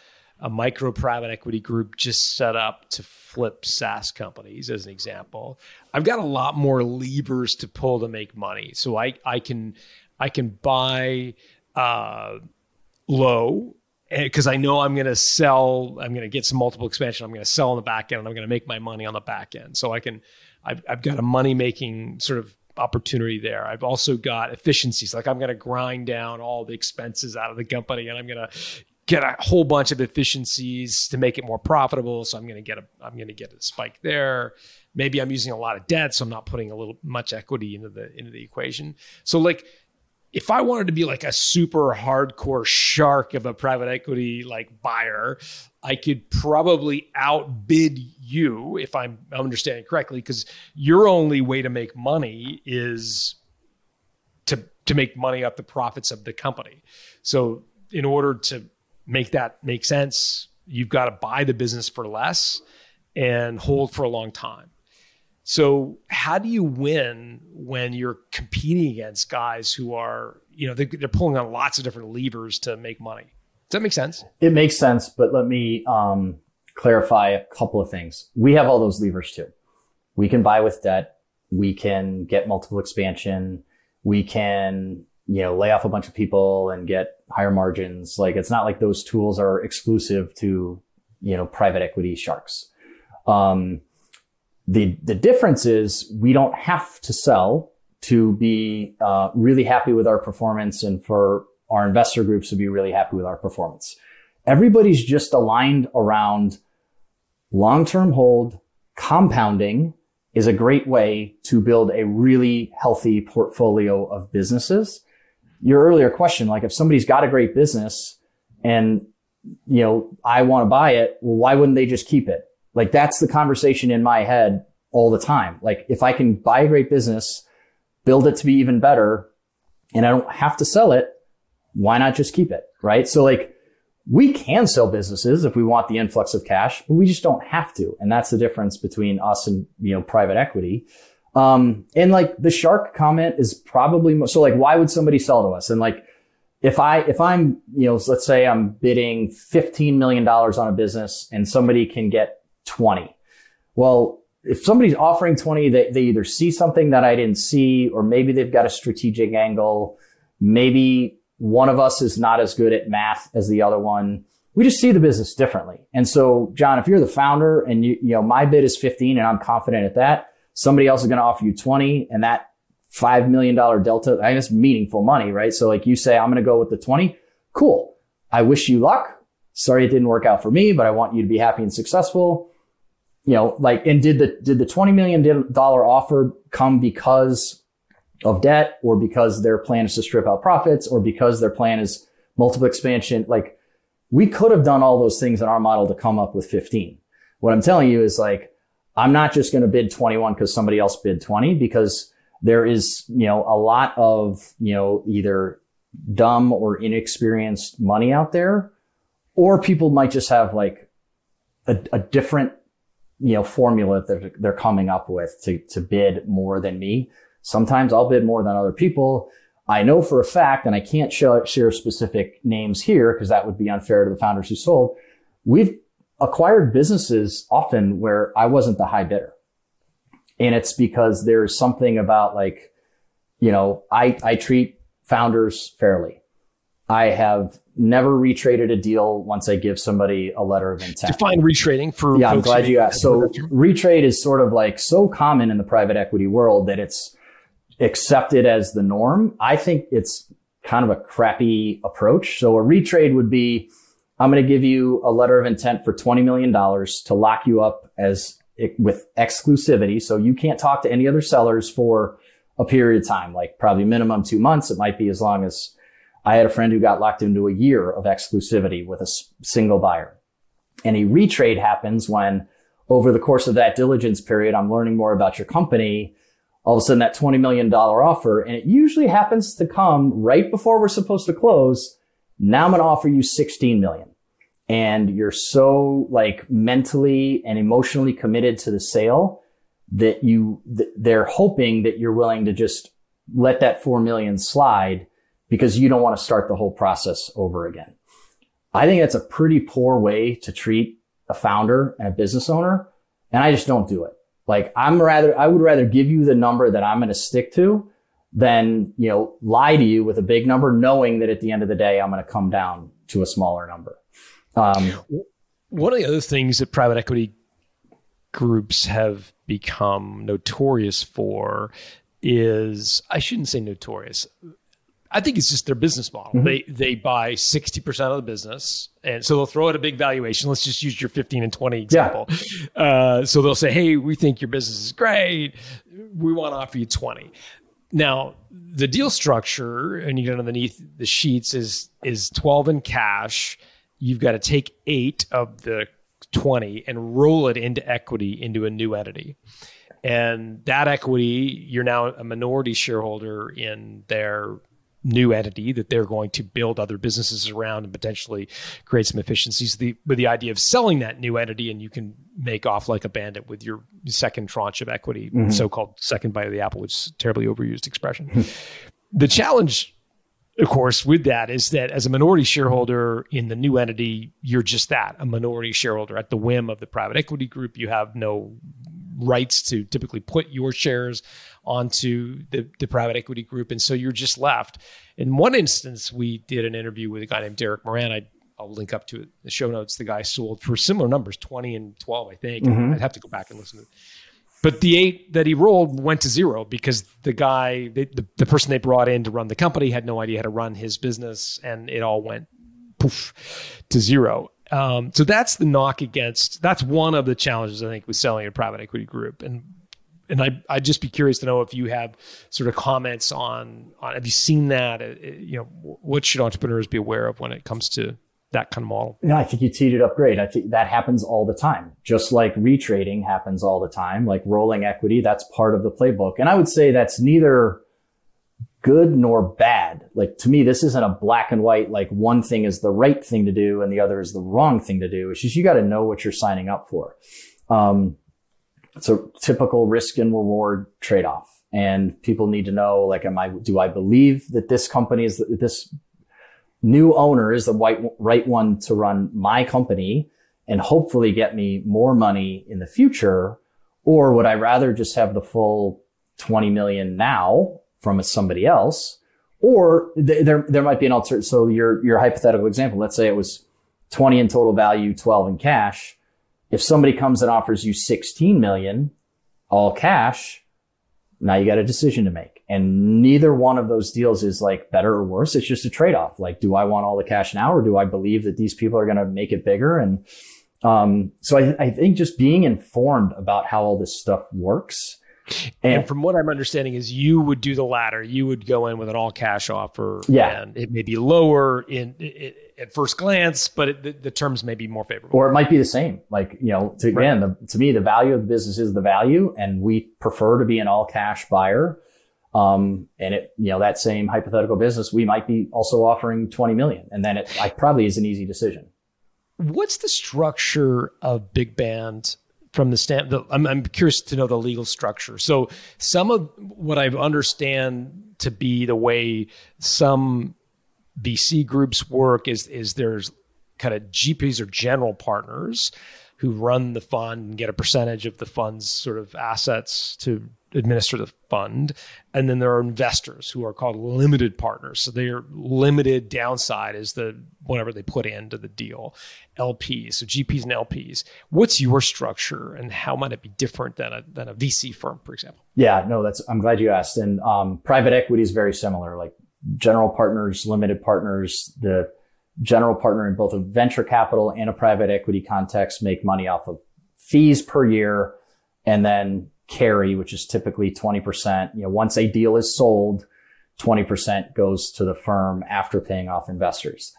a micro private equity group just set up to flip SaaS companies, as an example. I've got a lot more levers to pull to make money. So I, I can I can buy uh, low because I know I'm going to sell. I'm going to get some multiple expansion. I'm going to sell on the back end, and I'm going to make my money on the back end. So I can. I've, I've got a money making sort of opportunity there. I've also got efficiencies. Like I'm going to grind down all the expenses out of the company and I'm going to get a whole bunch of efficiencies to make it more profitable. So I'm going to get a I'm going to get a spike there. Maybe I'm using a lot of debt, so I'm not putting a little much equity into the into the equation. So like if I wanted to be like a super hardcore shark of a private equity like buyer, I could probably outbid you if I'm understanding correctly, because your only way to make money is to to make money off the profits of the company. So in order to make that make sense, you've got to buy the business for less and hold for a long time. So how do you win when you're competing against guys who are, you know, they, they're pulling on lots of different levers to make money? Does that make sense? It makes sense, but let me um, clarify a couple of things. We have all those levers too. We can buy with debt. We can get multiple expansion. We can, you know, lay off a bunch of people and get higher margins. Like it's not like those tools are exclusive to, you know, private equity sharks. Um, the, the difference is we don't have to sell to be uh, really happy with our performance and for our investor groups to be really happy with our performance. Everybody's just aligned around long-term hold, compounding is a great way to build a really healthy portfolio of businesses. Your earlier question, like if somebody's got a great business and, you know, I want to buy it, well, why wouldn't they just keep it? Like that's the conversation in my head all the time. Like if I can buy a great business, build it to be even better, and I don't have to sell it, why not just keep it? Right. So like we can sell businesses if we want the influx of cash, but we just don't have to. And that's the difference between us and, you know, private equity. Um, and like the shark comment is probably, so like, why would somebody sell to us? And like, if I, if I'm, you know, let's say I'm bidding $15 million on a business and somebody can get 20. Well, if somebody's offering 20, they, they either see something that I didn't see, or maybe they've got a strategic angle. Maybe one of us is not as good at math as the other one. We just see the business differently. And so, John, if you're the founder and you, you know, my bid is 15 and I'm confident at that, somebody else is going to offer you 20 and that $5 million delta, I mean, it's meaningful money, right? So like you say, I'm going to go with the 20. Cool. I wish you luck. Sorry it didn't work out for me, but I want you to be happy and successful. You know, like, and did the, did the $20 million offer come because of debt or because their plan is to strip out profits or because their plan is multiple expansion? Like we could have done all those things in our model to come up with 15. What I'm telling you is like, I'm not just going to bid 21 because somebody else bid 20 because there is, you know, a lot of, you know, either dumb or inexperienced money out there, or people might just have like a, a different, you know, formula that they're coming up with to, to bid more than me. Sometimes I'll bid more than other people. I know for a fact, and I can't share, share specific names here because that would be unfair to the founders who sold. We've acquired businesses often where I wasn't the high bidder. And it's because there's something about like, you know, I, I treat founders fairly. I have never retraded a deal once I give somebody a letter of intent. Define retrading for yeah. I'm glad you asked. So retrade is sort of like so common in the private equity world that it's accepted as the norm. I think it's kind of a crappy approach. So a retrade would be, I'm going to give you a letter of intent for $20 million to lock you up as with exclusivity. So you can't talk to any other sellers for a period of time, like probably minimum two months. It might be as long as I had a friend who got locked into a year of exclusivity with a single buyer. And a retrade happens when over the course of that diligence period, I'm learning more about your company all of a sudden that $20 million offer. And it usually happens to come right before we're supposed to close. Now I'm going to offer you 16 million. And you're so like mentally and emotionally committed to the sale that you, th- they're hoping that you're willing to just let that 4 million slide because you don't want to start the whole process over again. I think that's a pretty poor way to treat a founder and a business owner. And I just don't do it. Like I'm rather, I would rather give you the number that I'm going to stick to than, you know, lie to you with a big number, knowing that at the end of the day, I'm going to come down to a smaller number. Um, One of the other things that private equity groups have become notorious for is, I shouldn't say notorious. I think it's just their business model. Mm-hmm. They they buy sixty percent of the business, and so they'll throw out a big valuation. Let's just use your fifteen and twenty example. Yeah. Uh, so they'll say, "Hey, we think your business is great. We want to offer you 20. Now, the deal structure, and you get underneath the sheets, is is twelve in cash. You've got to take eight of the twenty and roll it into equity into a new entity. And that equity, you're now a minority shareholder in their new entity that they're going to build other businesses around and potentially create some efficiencies the, with the idea of selling that new entity and you can make off like a bandit with your second tranche of equity mm-hmm. so-called second bite of the apple which is a terribly overused expression the challenge of course with that is that as a minority shareholder in the new entity you're just that a minority shareholder at the whim of the private equity group you have no rights to typically put your shares onto the, the private equity group. And so you're just left. In one instance, we did an interview with a guy named Derek Moran. I, I'll link up to it, the show notes. The guy sold for similar numbers, 20 and 12, I think. Mm-hmm. I'd have to go back and listen to it. But the eight that he rolled went to zero because the guy, the, the, the person they brought in to run the company had no idea how to run his business and it all went poof to zero. Um, so that's the knock against. That's one of the challenges I think with selling a private equity group. And and I I'd just be curious to know if you have sort of comments on on have you seen that? Uh, you know, what should entrepreneurs be aware of when it comes to that kind of model? No, I think you teed it up great. I think that happens all the time. Just like retrading happens all the time, like rolling equity, that's part of the playbook. And I would say that's neither good nor bad. Like to me, this isn't a black and white, like one thing is the right thing to do and the other is the wrong thing to do. It's just you got to know what you're signing up for. Um, it's a typical risk and reward trade off. And people need to know, like, am I, do I believe that this company is, this new owner is the right, right one to run my company and hopefully get me more money in the future? Or would I rather just have the full 20 million now from somebody else. Or th- there, there might be an alternative. So your, your hypothetical example, let's say it was 20 in total value, 12 in cash. If somebody comes and offers you 16 million all cash, now you got a decision to make. And neither one of those deals is like better or worse. It's just a trade off. Like, do I want all the cash now or do I believe that these people are going to make it bigger? And, um, so I, I think just being informed about how all this stuff works and, and, from what I'm understanding is you would do the latter. You would go in with an all cash offer. Yeah. And it may be lower in, at first glance, but it, the, the, terms may be more favorable. Or it might be the same. Like, you know, to, right. again, the, to me, the value of the business is the value and we prefer to be an all cash buyer. Um, and it, you know, that same hypothetical business, we might be also offering 20 million. And then it like, probably is an easy decision. What's the structure of Big Band from the stand. The, I'm, I'm curious to know the legal structure. So some of what I understand to be the way some VC groups work is is there's kind of GPs or general partners who run the fund and get a percentage of the fund's sort of assets to administer the fund. And then there are investors who are called limited partners. So their limited downside is the whatever they put into the deal. LPs, so GPs and LPs. What's your structure and how might it be different than a than a VC firm, for example? Yeah, no, that's I'm glad you asked. And um, private equity is very similar, like general partners, limited partners, the general partner in both a venture capital and a private equity context make money off of fees per year and then carry, which is typically 20%. You know, once a deal is sold, 20% goes to the firm after paying off investors.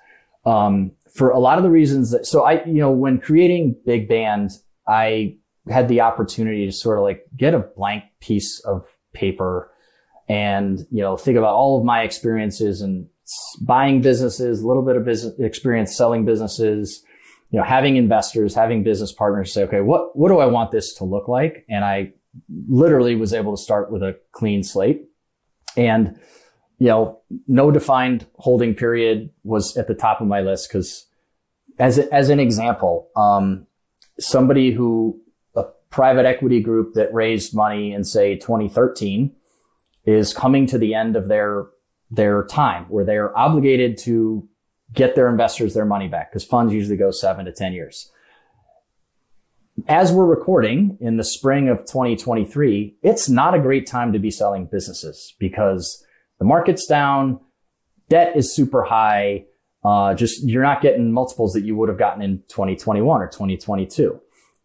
Um, for a lot of the reasons that, so I, you know, when creating Big Band, I had the opportunity to sort of like get a blank piece of paper and, you know, think about all of my experiences and buying businesses, a little bit of business experience selling businesses, you know, having investors, having business partners say, okay, what, what do I want this to look like? And I literally was able to start with a clean slate. And, you know, no defined holding period was at the top of my list because as, as an example, um, somebody who a private equity group that raised money in say 2013 is coming to the end of their, their time where they're obligated to get their investors their money back because funds usually go seven to 10 years as we're recording in the spring of 2023, it's not a great time to be selling businesses because the market's down, debt is super high. Uh, just you're not getting multiples that you would have gotten in 2021 or 2022.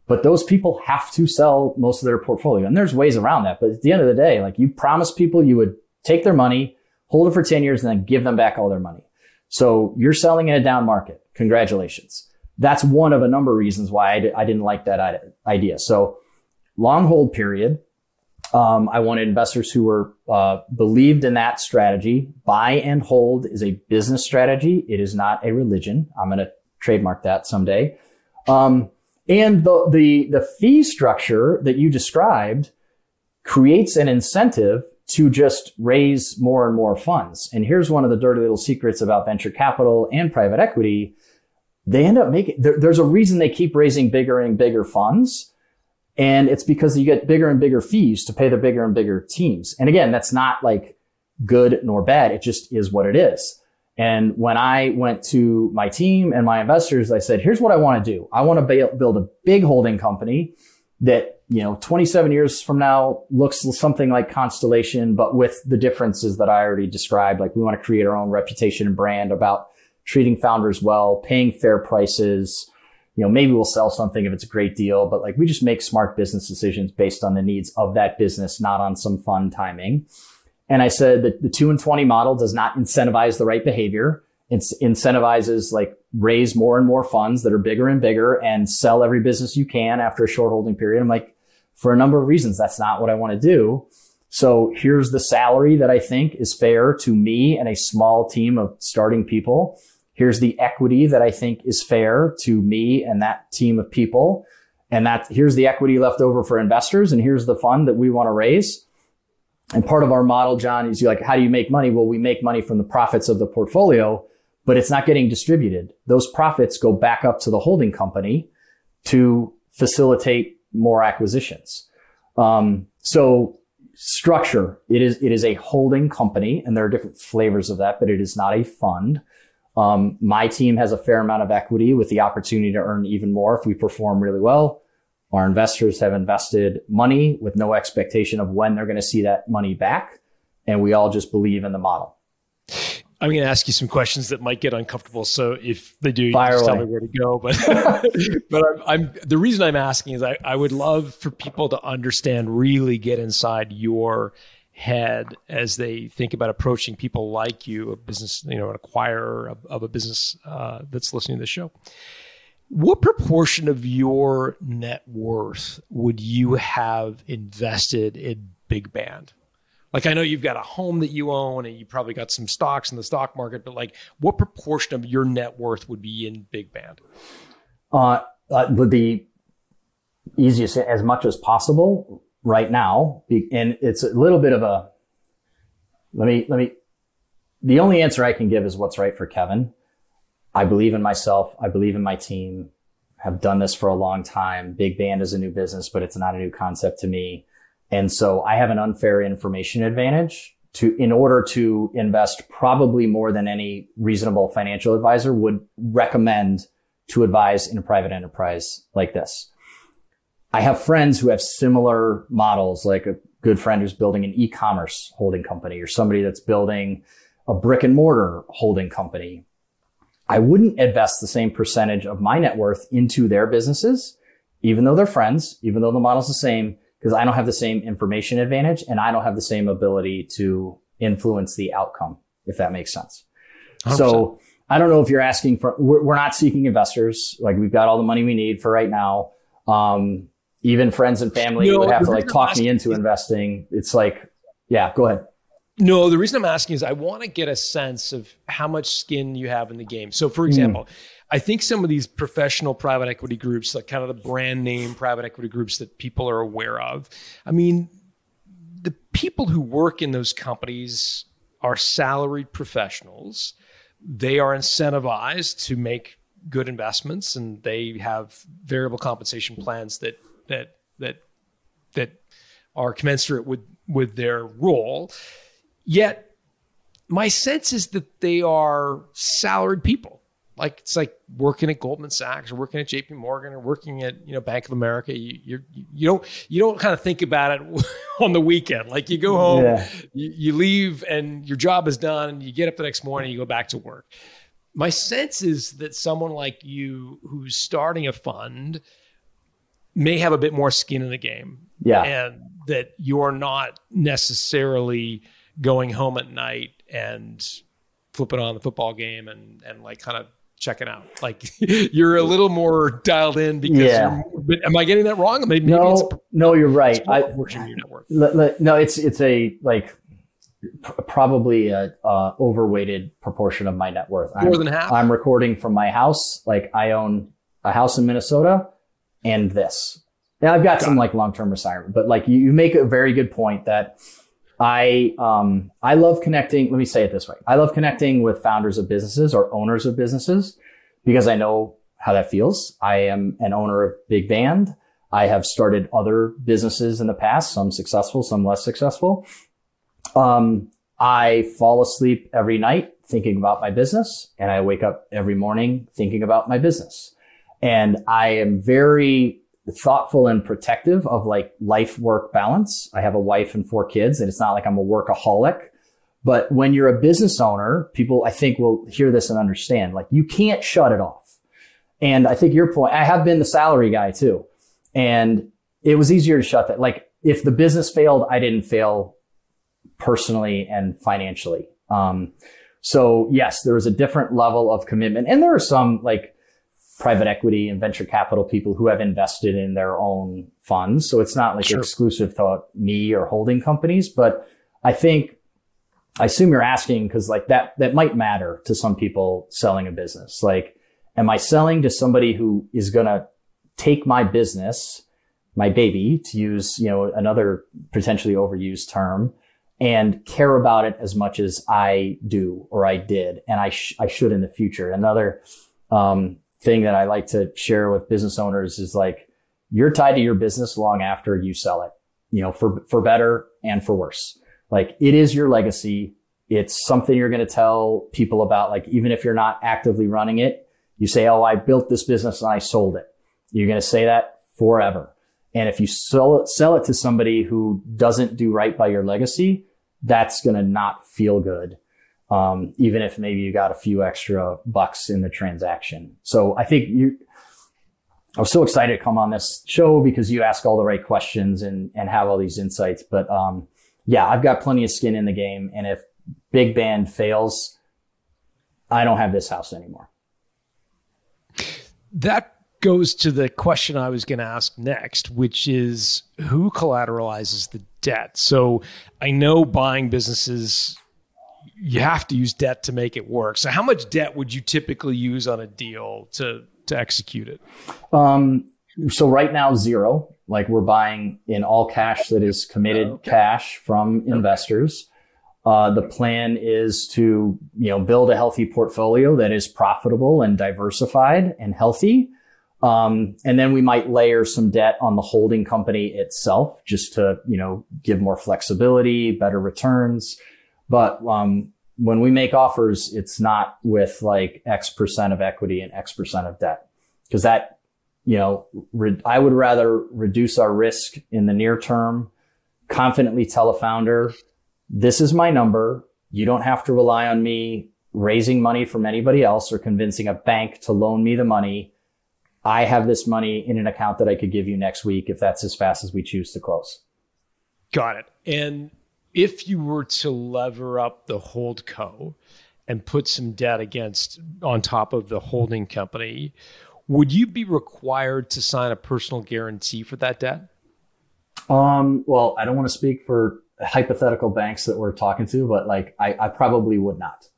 But those people have to sell most of their portfolio, and there's ways around that. But at the end of the day, like you promised people, you would take their money, hold it for 10 years, and then give them back all their money. So you're selling in a down market. Congratulations that's one of a number of reasons why I d- I didn't like that idea. So long hold period. Um, I wanted investors who were uh, believed in that strategy. Buy and hold is a business strategy. It is not a religion. I'm going to trademark that someday. Um, and the, the the fee structure that you described creates an incentive to just raise more and more funds. And here's one of the dirty little secrets about venture capital and private equity. They end up making, there, there's a reason they keep raising bigger and bigger funds. And it's because you get bigger and bigger fees to pay the bigger and bigger teams. And again, that's not like good nor bad. It just is what it is. And when I went to my team and my investors, I said, here's what I want to do. I want to build a big holding company that, you know, 27 years from now looks something like Constellation, but with the differences that I already described. Like we want to create our own reputation and brand about treating founders well, paying fair prices. You know, maybe we'll sell something if it's a great deal, but like we just make smart business decisions based on the needs of that business, not on some fun timing. And I said that the two and 20 model does not incentivize the right behavior. It incentivizes like raise more and more funds that are bigger and bigger and sell every business you can after a short holding period. I'm like, for a number of reasons, that's not what I want to do. So here's the salary that I think is fair to me and a small team of starting people. Here's the equity that I think is fair to me and that team of people. And that here's the equity left over for investors. And here's the fund that we want to raise. And part of our model, John, is like, how do you make money? Well, we make money from the profits of the portfolio, but it's not getting distributed. Those profits go back up to the holding company to facilitate more acquisitions. Um, so structure, it is, it is a holding company and there are different flavors of that, but it is not a fund. Um, my team has a fair amount of equity with the opportunity to earn even more if we perform really well. Our investors have invested money with no expectation of when they're going to see that money back. And we all just believe in the model. I'm going to ask you some questions that might get uncomfortable. So if they do, Fire just away. tell me where to go. But but I'm, I'm, the reason I'm asking is I, I would love for people to understand, really get inside your head as they think about approaching people like you, a business, you know, an acquirer of, of a business uh, that's listening to the show. What proportion of your net worth would you have invested in Big Band? Like I know you've got a home that you own and you probably got some stocks in the stock market, but like what proportion of your net worth would be in Big Band? Uh, uh, would be easiest as much as possible right now. And it's a little bit of a, let me, let me, the only answer I can give is what's right for Kevin. I believe in myself. I believe in my team. Have done this for a long time. Big band is a new business, but it's not a new concept to me. And so I have an unfair information advantage to, in order to invest probably more than any reasonable financial advisor would recommend to advise in a private enterprise like this. I have friends who have similar models, like a good friend who's building an e-commerce holding company or somebody that's building a brick and mortar holding company. I wouldn't invest the same percentage of my net worth into their businesses, even though they're friends, even though the model's the same, because I don't have the same information advantage and I don't have the same ability to influence the outcome, if that makes sense. 100%. So I don't know if you're asking for, we're, we're, not seeking investors. Like we've got all the money we need for right now. Um, even friends and family no, would have to like talk me into investing. It's like, yeah, go ahead. No, the reason I'm asking is I want to get a sense of how much skin you have in the game. So, for example, mm. I think some of these professional private equity groups, like kind of the brand name private equity groups that people are aware of, I mean, the people who work in those companies are salaried professionals. They are incentivized to make good investments and they have variable compensation plans that that that that are commensurate with with their role Yet my sense is that they are salaried people. Like it's like working at Goldman Sachs or working at J.P. Morgan or working at you know Bank of America. You you you don't you don't kind of think about it on the weekend. Like you go home, yeah. you, you leave, and your job is done, and you get up the next morning, you go back to work. My sense is that someone like you who's starting a fund may have a bit more skin in the game. Yeah. And that you're not necessarily going home at night and flipping on the football game and and like kind of checking out. Like you're a little more dialed in because. Yeah. But am I getting that wrong? Maybe, maybe no, it's no, you're right. I, portion of your network. le- le- no, it's it's a like pr- probably a, uh overweighted proportion of my net worth. More I'm, than half. I'm recording from my house. Like I own a house in Minnesota and this. Now I've got Got some it. like long-term retirement, but like you, you make a very good point that I, um, I love connecting. Let me say it this way. I love connecting with founders of businesses or owners of businesses because I know how that feels. I am an owner of Big Band. I have started other businesses in the past, some successful, some less successful. Um, I fall asleep every night thinking about my business and I wake up every morning thinking about my business. And I am very thoughtful and protective of like life work balance. I have a wife and four kids and it's not like I'm a workaholic. But when you're a business owner, people I think will hear this and understand like you can't shut it off. And I think your point, I have been the salary guy too. And it was easier to shut that. Like if the business failed, I didn't fail personally and financially. Um, so yes, there was a different level of commitment. And there are some like private equity and venture capital people who have invested in their own funds. So it's not like Sure. exclusive to me or holding companies, but I think I assume you're asking because like that, that might matter to some people selling a business. Like, am I selling to somebody who is going to take my business, my baby, to use, you know, another potentially overused term and care about it as much as I do or I did and I, sh- I should in the future. Another, um, thing that I like to share with business owners is like, you're tied to your business long after you sell it, you know, for, for better and for worse. Like it is your legacy. It's something you're going to tell people about. Like, even if you're not actively running it, you say, Oh, I built this business and I sold it. You're going to say that forever. And if you sell it, sell it to somebody who doesn't do right by your legacy, that's going to not feel good. Um, even if maybe you got a few extra bucks in the transaction. So I think you, I was so excited to come on this show because you ask all the right questions and, and have all these insights. But, um, yeah, I've got plenty of skin in the game. And if big band fails, I don't have this house anymore. That goes to the question I was going to ask next, which is who collateralizes the debt? So I know buying businesses, you have to use debt to make it work. So how much debt would you typically use on a deal to to execute it? Um, so right now, zero. Like we're buying in all cash that is committed Okay. cash from investors. Uh, the plan is to, you know, build a healthy portfolio that is profitable and diversified and healthy. Um, and then we might layer some debt on the holding company itself just to, you know, give more flexibility, better returns. But, um, when we make offers, it's not with like X percent of equity and X percent of debt because that, you know, re- I would rather reduce our risk in the near term, confidently tell a founder, this is my number. You don't have to rely on me raising money from anybody else or convincing a bank to loan me the money. I have this money in an account that I could give you next week if that's as fast as we choose to close. Got it. And if you were to lever up the hold co and put some debt against on top of the holding company, would you be required to sign a personal guarantee for that debt? Um, well, I don't want to speak for hypothetical banks that we're talking to, but like I, I probably would not.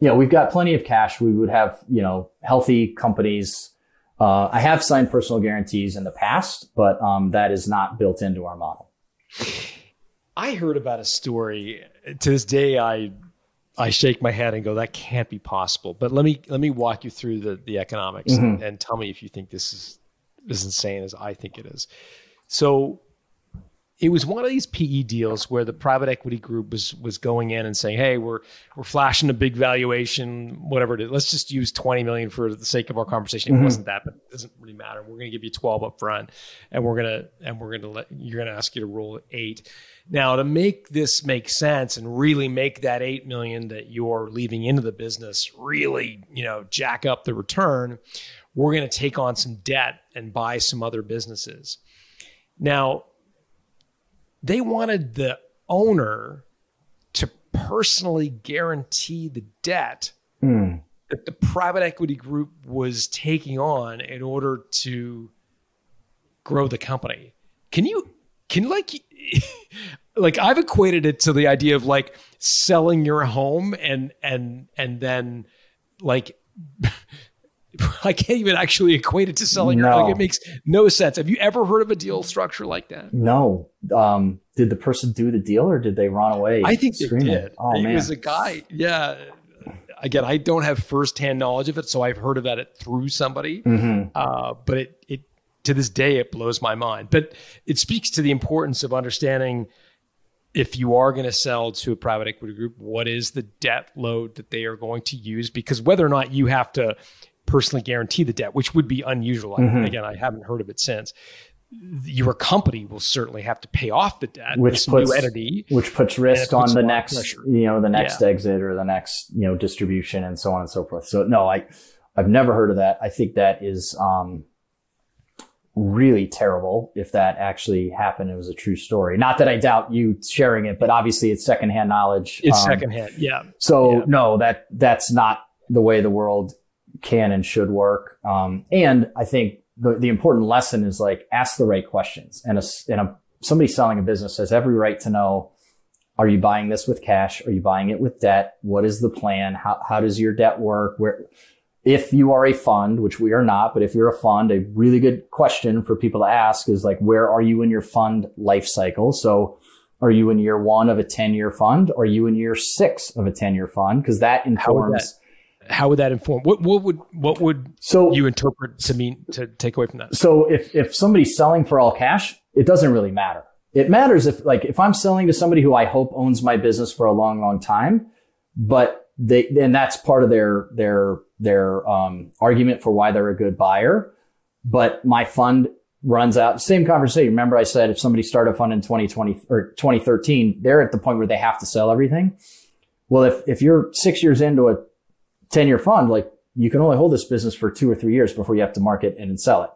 You know, we've got plenty of cash. We would have, you know, healthy companies. Uh, I have signed personal guarantees in the past, but um, that is not built into our model. I heard about a story. Uh, to this day, I I shake my head and go, "That can't be possible." But let me let me walk you through the the economics and, and tell me if you think this is as insane as I think it is. So it was one of these PE deals where the private equity group was was going in and saying, "Hey, we're we're flashing a big valuation, whatever it is. Let's just use twenty million for the sake of our conversation. It mm-hmm. wasn't that, but it doesn't really matter. We're going to give you twelve up front, and we're gonna and we're gonna let you're gonna ask you to roll eight. Now, to make this make sense and really make that eight million that you're leaving into the business really, you know, jack up the return, we're going to take on some debt and buy some other businesses. Now, they wanted the owner to personally guarantee the debt hmm. that the private equity group was taking on in order to grow the company. Can you can like like I've equated it to the idea of like selling your home and and and then like I can't even actually equate it to selling no. your like it makes no sense. Have you ever heard of a deal structure like that? No. Um, did the person do the deal or did they run away? I think screaming? they did. Oh, it man. was a guy. Yeah. Again, I don't have firsthand knowledge of it, so I've heard about it through somebody. Mm-hmm. Uh, but it it to this day it blows my mind. But it speaks to the importance of understanding if you are going to sell to a private equity group, what is the debt load that they are going to use? Because whether or not you have to personally guarantee the debt, which would be unusual. Mm-hmm. Again, I haven't heard of it since. Your company will certainly have to pay off the debt, which puts entity, which puts risk on the next, pressure. you know, the next yeah. exit or the next, you know, distribution and so on and so forth. So no, I, I've never heard of that. I think that is, um, really terrible if that actually happened. It was a true story. Not that I doubt you sharing it, but obviously it's secondhand knowledge. It's um, secondhand. Yeah. So yeah. no, that that's not the way the world can and should work. Um, and I think the, the important lesson is like ask the right questions. And a, and a, somebody selling a business has every right to know, are you buying this with cash? Are you buying it with debt? What is the plan? How, how does your debt work? Where, if you are a fund, which we are not, but if you're a fund, a really good question for people to ask is like, where are you in your fund life cycle? So are you in year one of a 10 year fund? Are you in year six of a 10 year fund? Cause that informs. How, how would that inform? What, what would, what would so, you interpret to mean to take away from that? So if, if somebody's selling for all cash, it doesn't really matter. It matters if like, if I'm selling to somebody who I hope owns my business for a long, long time, but they, and that's part of their, their, their um, argument for why they're a good buyer. But my fund runs out. Same conversation. Remember, I said if somebody started a fund in 2020 or 2013, they're at the point where they have to sell everything. Well, if if you're six years into a 10 year fund, like you can only hold this business for two or three years before you have to market and sell it.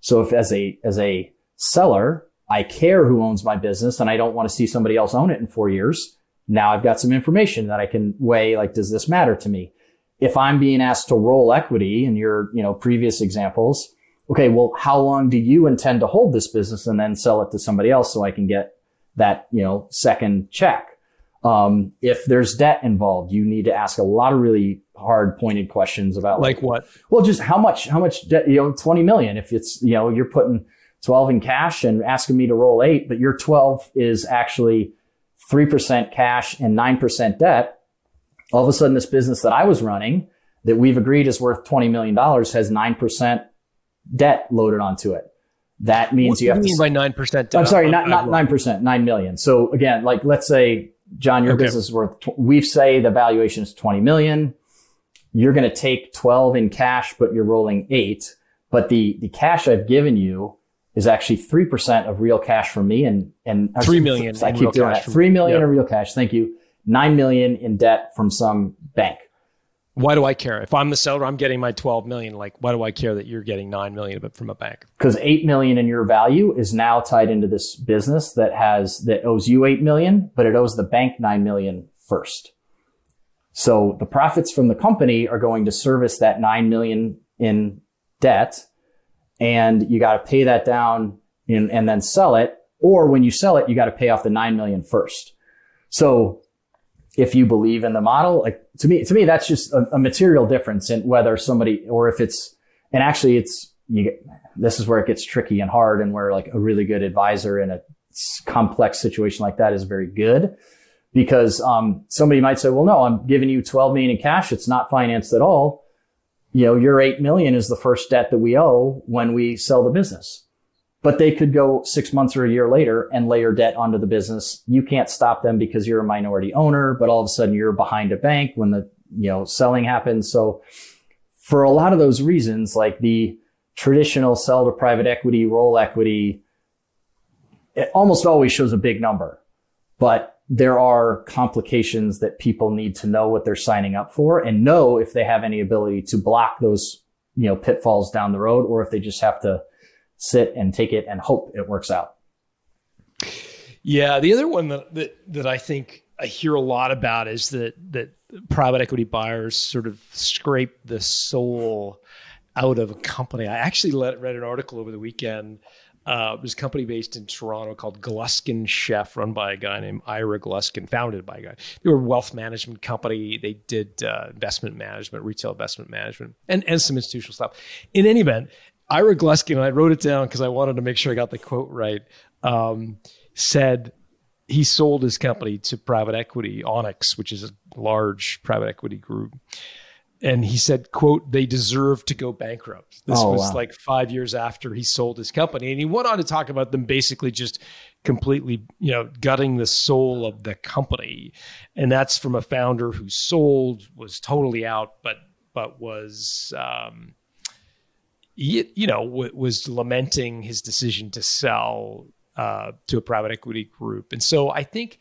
So if as a as a seller, I care who owns my business and I don't want to see somebody else own it in four years. Now I've got some information that I can weigh. Like, does this matter to me? If I'm being asked to roll equity in your, you know, previous examples, okay, well, how long do you intend to hold this business and then sell it to somebody else so I can get that, you know, second check? Um, if there's debt involved, you need to ask a lot of really hard pointed questions about like, like what? Well, just how much, how much debt, you know, 20 million. If it's, you know, you're putting 12 in cash and asking me to roll eight, but your 12 is actually 3% cash and 9% debt all of a sudden this business that I was running that we've agreed is worth $20 million has 9% debt loaded onto it. That means you have you mean to. by 9%? Debt? I'm sorry, not, not 9%, 9 million. So again, like let's say, John, your okay. business is worth, we say the valuation is 20 million. You're going to take 12 in cash, but you're rolling eight. But the, the cash I've given you is actually 3% of real cash from me and, and 3 million. I keep doing that. 3 million yep. of real cash. Thank you. 9 million in debt from some bank. Why do I care? If I'm the seller, I'm getting my 12 million. Like, why do I care that you're getting 9 million of it from a bank? Because 8 million in your value is now tied into this business that has, that owes you 8 million, but it owes the bank 9 million first. So the profits from the company are going to service that 9 million in debt. And you got to pay that down and then sell it. Or when you sell it, you got to pay off the 9 million first. So if you believe in the model, like to me, to me, that's just a, a material difference in whether somebody or if it's, and actually it's, you get, this is where it gets tricky and hard and where like a really good advisor in a complex situation like that is very good because, um, somebody might say, well, no, I'm giving you 12 million in cash. It's not financed at all. You know, your 8 million is the first debt that we owe when we sell the business but they could go six months or a year later and layer debt onto the business. You can't stop them because you're a minority owner, but all of a sudden you're behind a bank when the, you know, selling happens. So for a lot of those reasons, like the traditional sell to private equity, roll equity, it almost always shows a big number, but there are complications that people need to know what they're signing up for and know if they have any ability to block those, you know, pitfalls down the road or if they just have to sit and take it and hope it works out. Yeah, the other one that that, that I think I hear a lot about is that that private equity buyers sort of scrape the soul out of a company. I actually let, read an article over the weekend. Uh, there's a company based in Toronto called Gluskin Sheff, run by a guy named Ira Gluskin, founded by a guy. They were a wealth management company. They did uh, investment management, retail investment management, and, and some institutional stuff. In any event, Ira Gluskin, I wrote it down because I wanted to make sure I got the quote right, um, said he sold his company to private equity, Onex, which is a large private equity group. And he said quote they deserve to go bankrupt. This oh, was wow. like five years after he sold his company. And he went on to talk about them basically just completely you know gutting the soul of the company. And that's from a founder who sold was totally out but but was um you, you know w- was lamenting his decision to sell uh, to a private equity group and so i think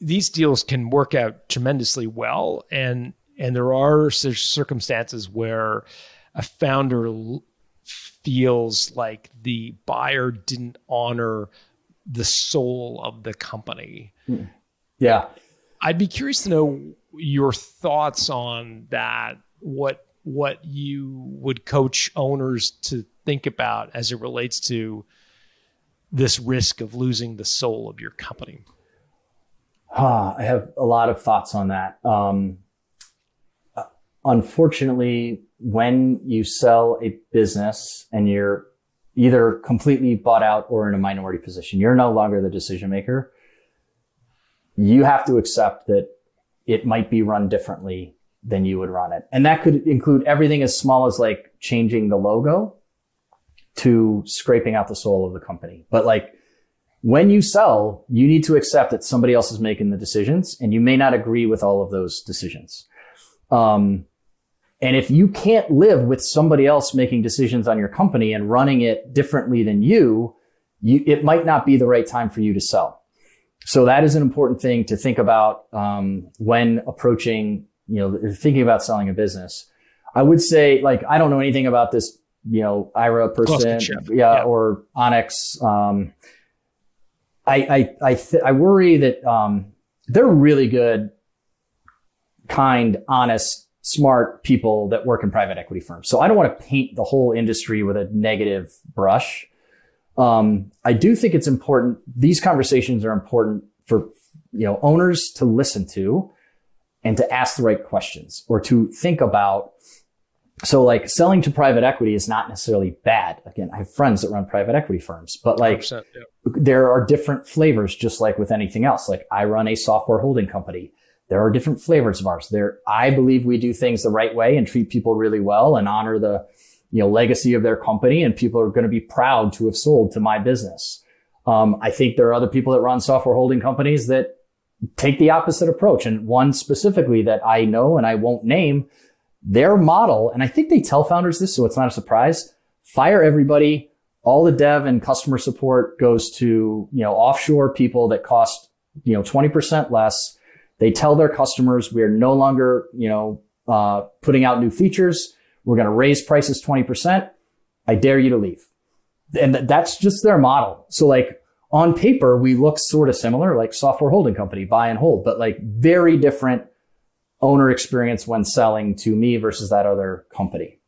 these deals can work out tremendously well and and there are circumstances where a founder feels like the buyer didn't honor the soul of the company. Hmm. Yeah. I'd be curious to know your thoughts on that. What what you would coach owners to think about as it relates to this risk of losing the soul of your company? Huh, I have a lot of thoughts on that. Um, unfortunately, when you sell a business and you're either completely bought out or in a minority position, you're no longer the decision maker. You have to accept that it might be run differently than you would run it. And that could include everything as small as like changing the logo to scraping out the soul of the company. But like when you sell, you need to accept that somebody else is making the decisions and you may not agree with all of those decisions. Um, and if you can't live with somebody else making decisions on your company and running it differently than you, you it might not be the right time for you to sell. So that is an important thing to think about um, when approaching, you know, thinking about selling a business. I would say, like, I don't know anything about this, you know, Ira person, yeah, yeah, or Onex. Um, I I I, th- I worry that um, they're really good, kind, honest smart people that work in private equity firms. So I don't want to paint the whole industry with a negative brush. Um, I do think it's important. These conversations are important for you know owners to listen to and to ask the right questions or to think about. So like selling to private equity is not necessarily bad. Again, I have friends that run private equity firms, but like yeah. there are different flavors, just like with anything else. Like I run a software holding company there are different flavors of ours. There, I believe we do things the right way and treat people really well and honor the, you know, legacy of their company. And people are going to be proud to have sold to my business. Um, I think there are other people that run software holding companies that take the opposite approach. And one specifically that I know and I won't name their model. And I think they tell founders this, so it's not a surprise. Fire everybody. All the dev and customer support goes to, you know, offshore people that cost, you know, 20% less they tell their customers we are no longer, you know, uh, putting out new features. We're going to raise prices 20%. I dare you to leave. And th- that's just their model. So like on paper, we look sort of similar, like software holding company, buy and hold, but like very different owner experience when selling to me versus that other company.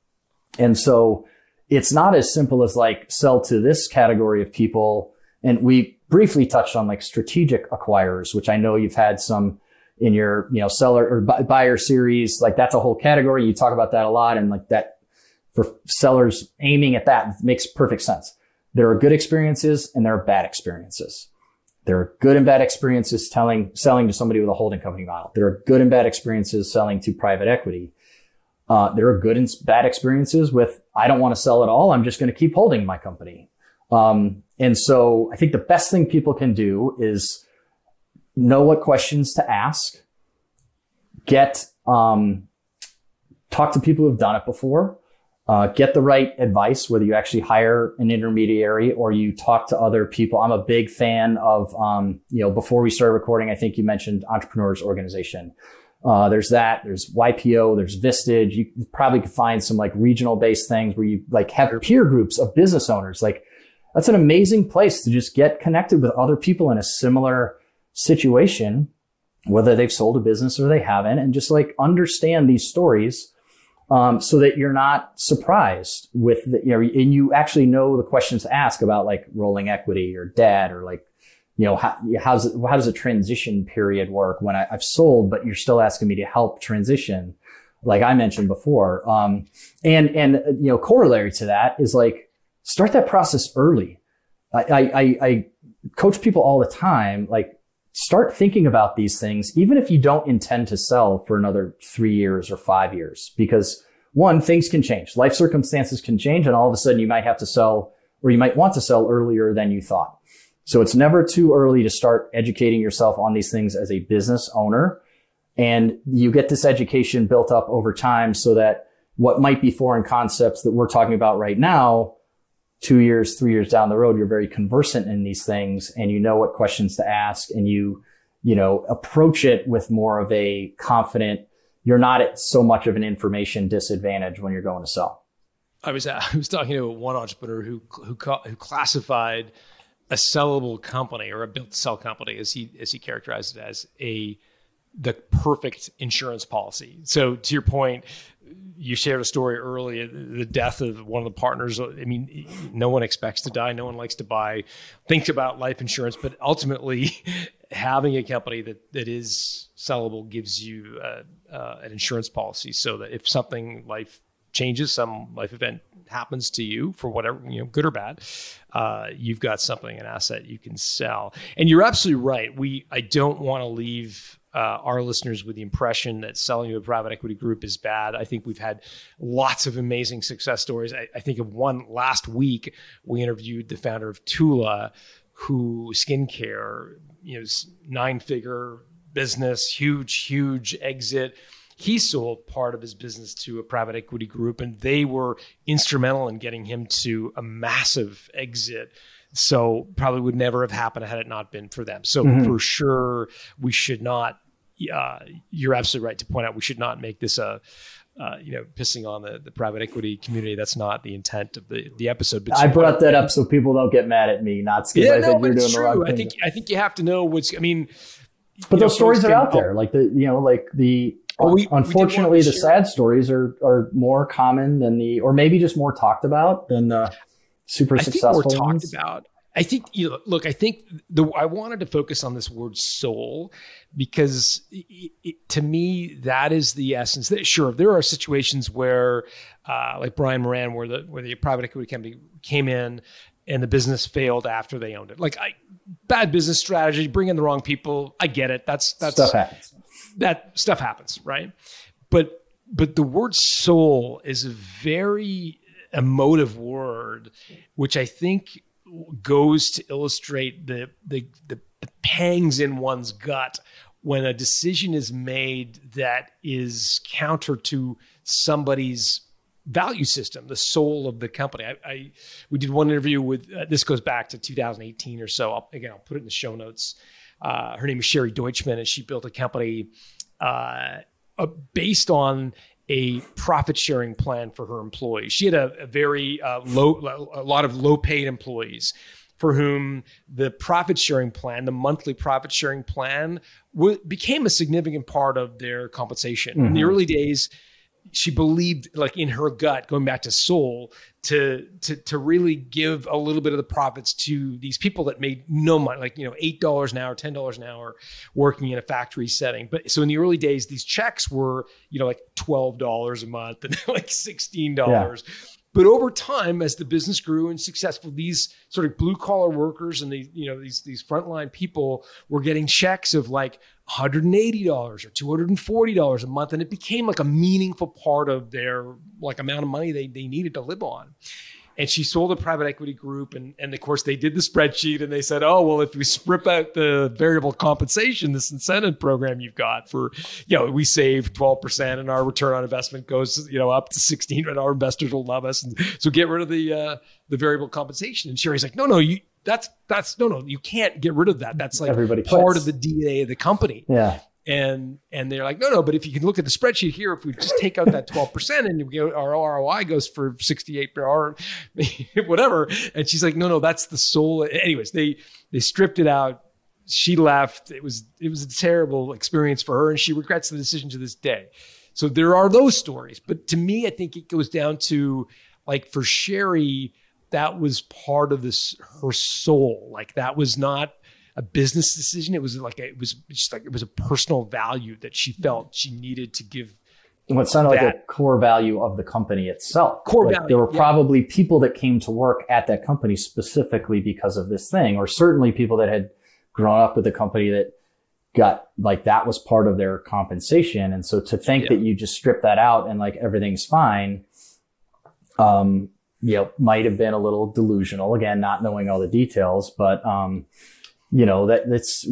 And so it's not as simple as like sell to this category of people. And we briefly touched on like strategic acquirers, which I know you've had some in your, you know, seller or buyer series. Like that's a whole category. You talk about that a lot. And like that for sellers aiming at that makes perfect sense. There are good experiences and there are bad experiences. There are good and bad experiences telling, selling to somebody with a holding company model. There are good and bad experiences selling to private equity. Uh, there are good and bad experiences with, I don't want to sell at all. I'm just going to keep holding my company. Um, and so I think the best thing people can do is know what questions to ask, get, um, talk to people who've done it before, uh, get the right advice, whether you actually hire an intermediary or you talk to other people. I'm a big fan of, um, you know, before we started recording, I think you mentioned Entrepreneurs Organization. Uh, there's that. There's YPO. There's Vistage. You probably could find some like regional based things where you like have peer groups of business owners. Like that's an amazing place to just get connected with other people in a similar situation whether they've sold a business or they haven't, and just like understand these stories um, so that you're not surprised with the, you know, and you actually know the questions to ask about like rolling equity or debt or like, you know, how, how's it, how does a transition period work when I, have sold, but you're still asking me to help transition, like I mentioned before. Um, and, and, you know, corollary to that is like, start that process early. I, I, I coach people all the time, like, start thinking about these things, even if you don't intend to sell for another three years or five years, because one, things can change. Life circumstances can change and all of a sudden you might have to sell or you might want to sell earlier than you thought. So it's never too early to start educating yourself on these things as a business owner. And you get this education built up over time so that what might be foreign concepts that we're talking about right now two years, three years down the road, you're very conversant in these things and you know what questions to ask and you, you know, approach it with more of a confident, you're not at so much of an information disadvantage when you're going to sell. I was, I was talking to one entrepreneur who, who, who classified a sellable company or a built sell company as he, as he characterized it as a, the perfect insurance policy. So to your point, you shared a story earlier the death of one of the partners. I mean no one expects to die. No one likes to buy think about life insurance but ultimately having a company that that is sellable gives you uh, uh, an insurance policy so that if something life changes some life event happens to you for whatever you know good or bad uh, you've got something an asset you can sell. And you're absolutely right. We i don't want to leave uh, our listeners with the impression that selling to a private equity group is bad. I think we've had lots of amazing success stories. I, I think of one last week, we interviewed the founder of Tula, who skincare, you know, nine figure business, huge, huge exit. He sold part of his business to a private equity group, and they were instrumental in getting him to a massive exit. So probably would never have happened had it not been for them. So mm-hmm. for sure, we should not uh, you're absolutely right to point out we should not make this a uh, you know, pissing on the, the private equity community. That's not the intent of the, the episode. But I brought that up so people don't get mad at me, not because yeah, I no, think you're doing true. the wrong thing. I think I think you have to know what's. I mean, but those know, stories are out there, like the you know, like the. Well, we, unfortunately, we the sad stories are are more common than the, or maybe just more talked about than the super I successful think more ones. talked about. I think you know, look, I think the I wanted to focus on this word soul because it, it, to me that is the essence. That, sure, there are situations where, uh, like Brian Moran, where the where the private equity company came in and the business failed after they owned it. Like I, bad business strategy, bring in the wrong people. I get it. That's that's stuff happens. That stuff happens, right? But but the word soul is a very emotive word, which I think goes to illustrate the, the, the, pangs in one's gut when a decision is made that is counter to somebody's value system, the soul of the company. I, I we did one interview with uh, this goes back to 2018 or so. I'll, again, I'll put it in the show notes. Uh, her name is Sherry Deutschman, and she built a company uh, uh based on a profit sharing plan for her employees. She had a, a very uh, low, a lot of low paid employees for whom the profit sharing plan, the monthly profit sharing plan, w- became a significant part of their compensation. Mm-hmm. In the mm-hmm. early days, she believed like in her gut going back to soul to to to really give a little bit of the profits to these people that made no money like you know eight dollars an hour ten dollars an hour working in a factory setting but so in the early days these checks were you know like twelve dollars a month and like sixteen dollars yeah. But over time, as the business grew and successful, these sort of blue collar workers and the you know these these frontline people were getting checks of like $180 or $240 a month, and it became like a meaningful part of their like amount of money they they needed to live on and she sold a private equity group and, and of course they did the spreadsheet and they said oh well if we strip out the variable compensation this incentive program you've got for you know we save 12% and our return on investment goes you know up to 16 and our investors will love us. And so get rid of the uh, the variable compensation. And sherry's like no no you that's that's no no you can't get rid of that. That's like Everybody part of the dna of the company. Yeah and and they're like, no, no, but if you can look at the spreadsheet here, if we just take out that twelve percent and we our ROI goes for sixty eight or whatever, and she's like, no, no, that's the soul. Anyways, they they stripped it out, she left. It was it was a terrible experience for her, and she regrets the decision to this day. So there are those stories, but to me, I think it goes down to like for Sherry, that was part of this her soul. Like that was not a business decision. It was like a, it was just like it was a personal value that she felt she needed to give. What sounded like a core value of the company itself. Core like value. There were yeah. probably people that came to work at that company specifically because of this thing, or certainly people that had grown up with a company that got like that was part of their compensation. And so to think Yeah. that you just strip that out and like everything's fine, um, you know, might have been a little delusional. Again, not knowing all the details, but um, you know that that's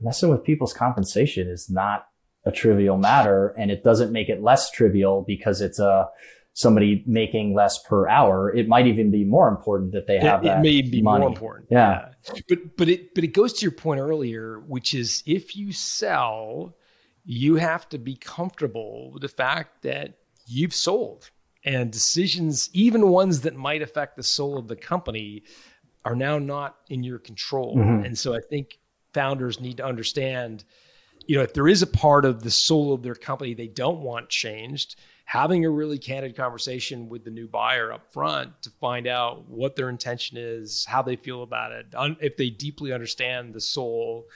messing with people's compensation is not a trivial matter, and it doesn't make it less trivial because it's a somebody making less per hour. It might even be more important that they have it, that it may be money. more important. Yeah. But but it but it goes to your point earlier, which is if you sell, you have to be comfortable with the fact that you've sold. And decisions, even ones that might affect the soul of the company, are now not in your control. Mhm. And so I think founders need to understand, you know, if there is a part of the soul of their company they don't want changed, having a really candid conversation with the new buyer up front to find out what their intention is, how they feel about it, un- if they deeply understand the soul.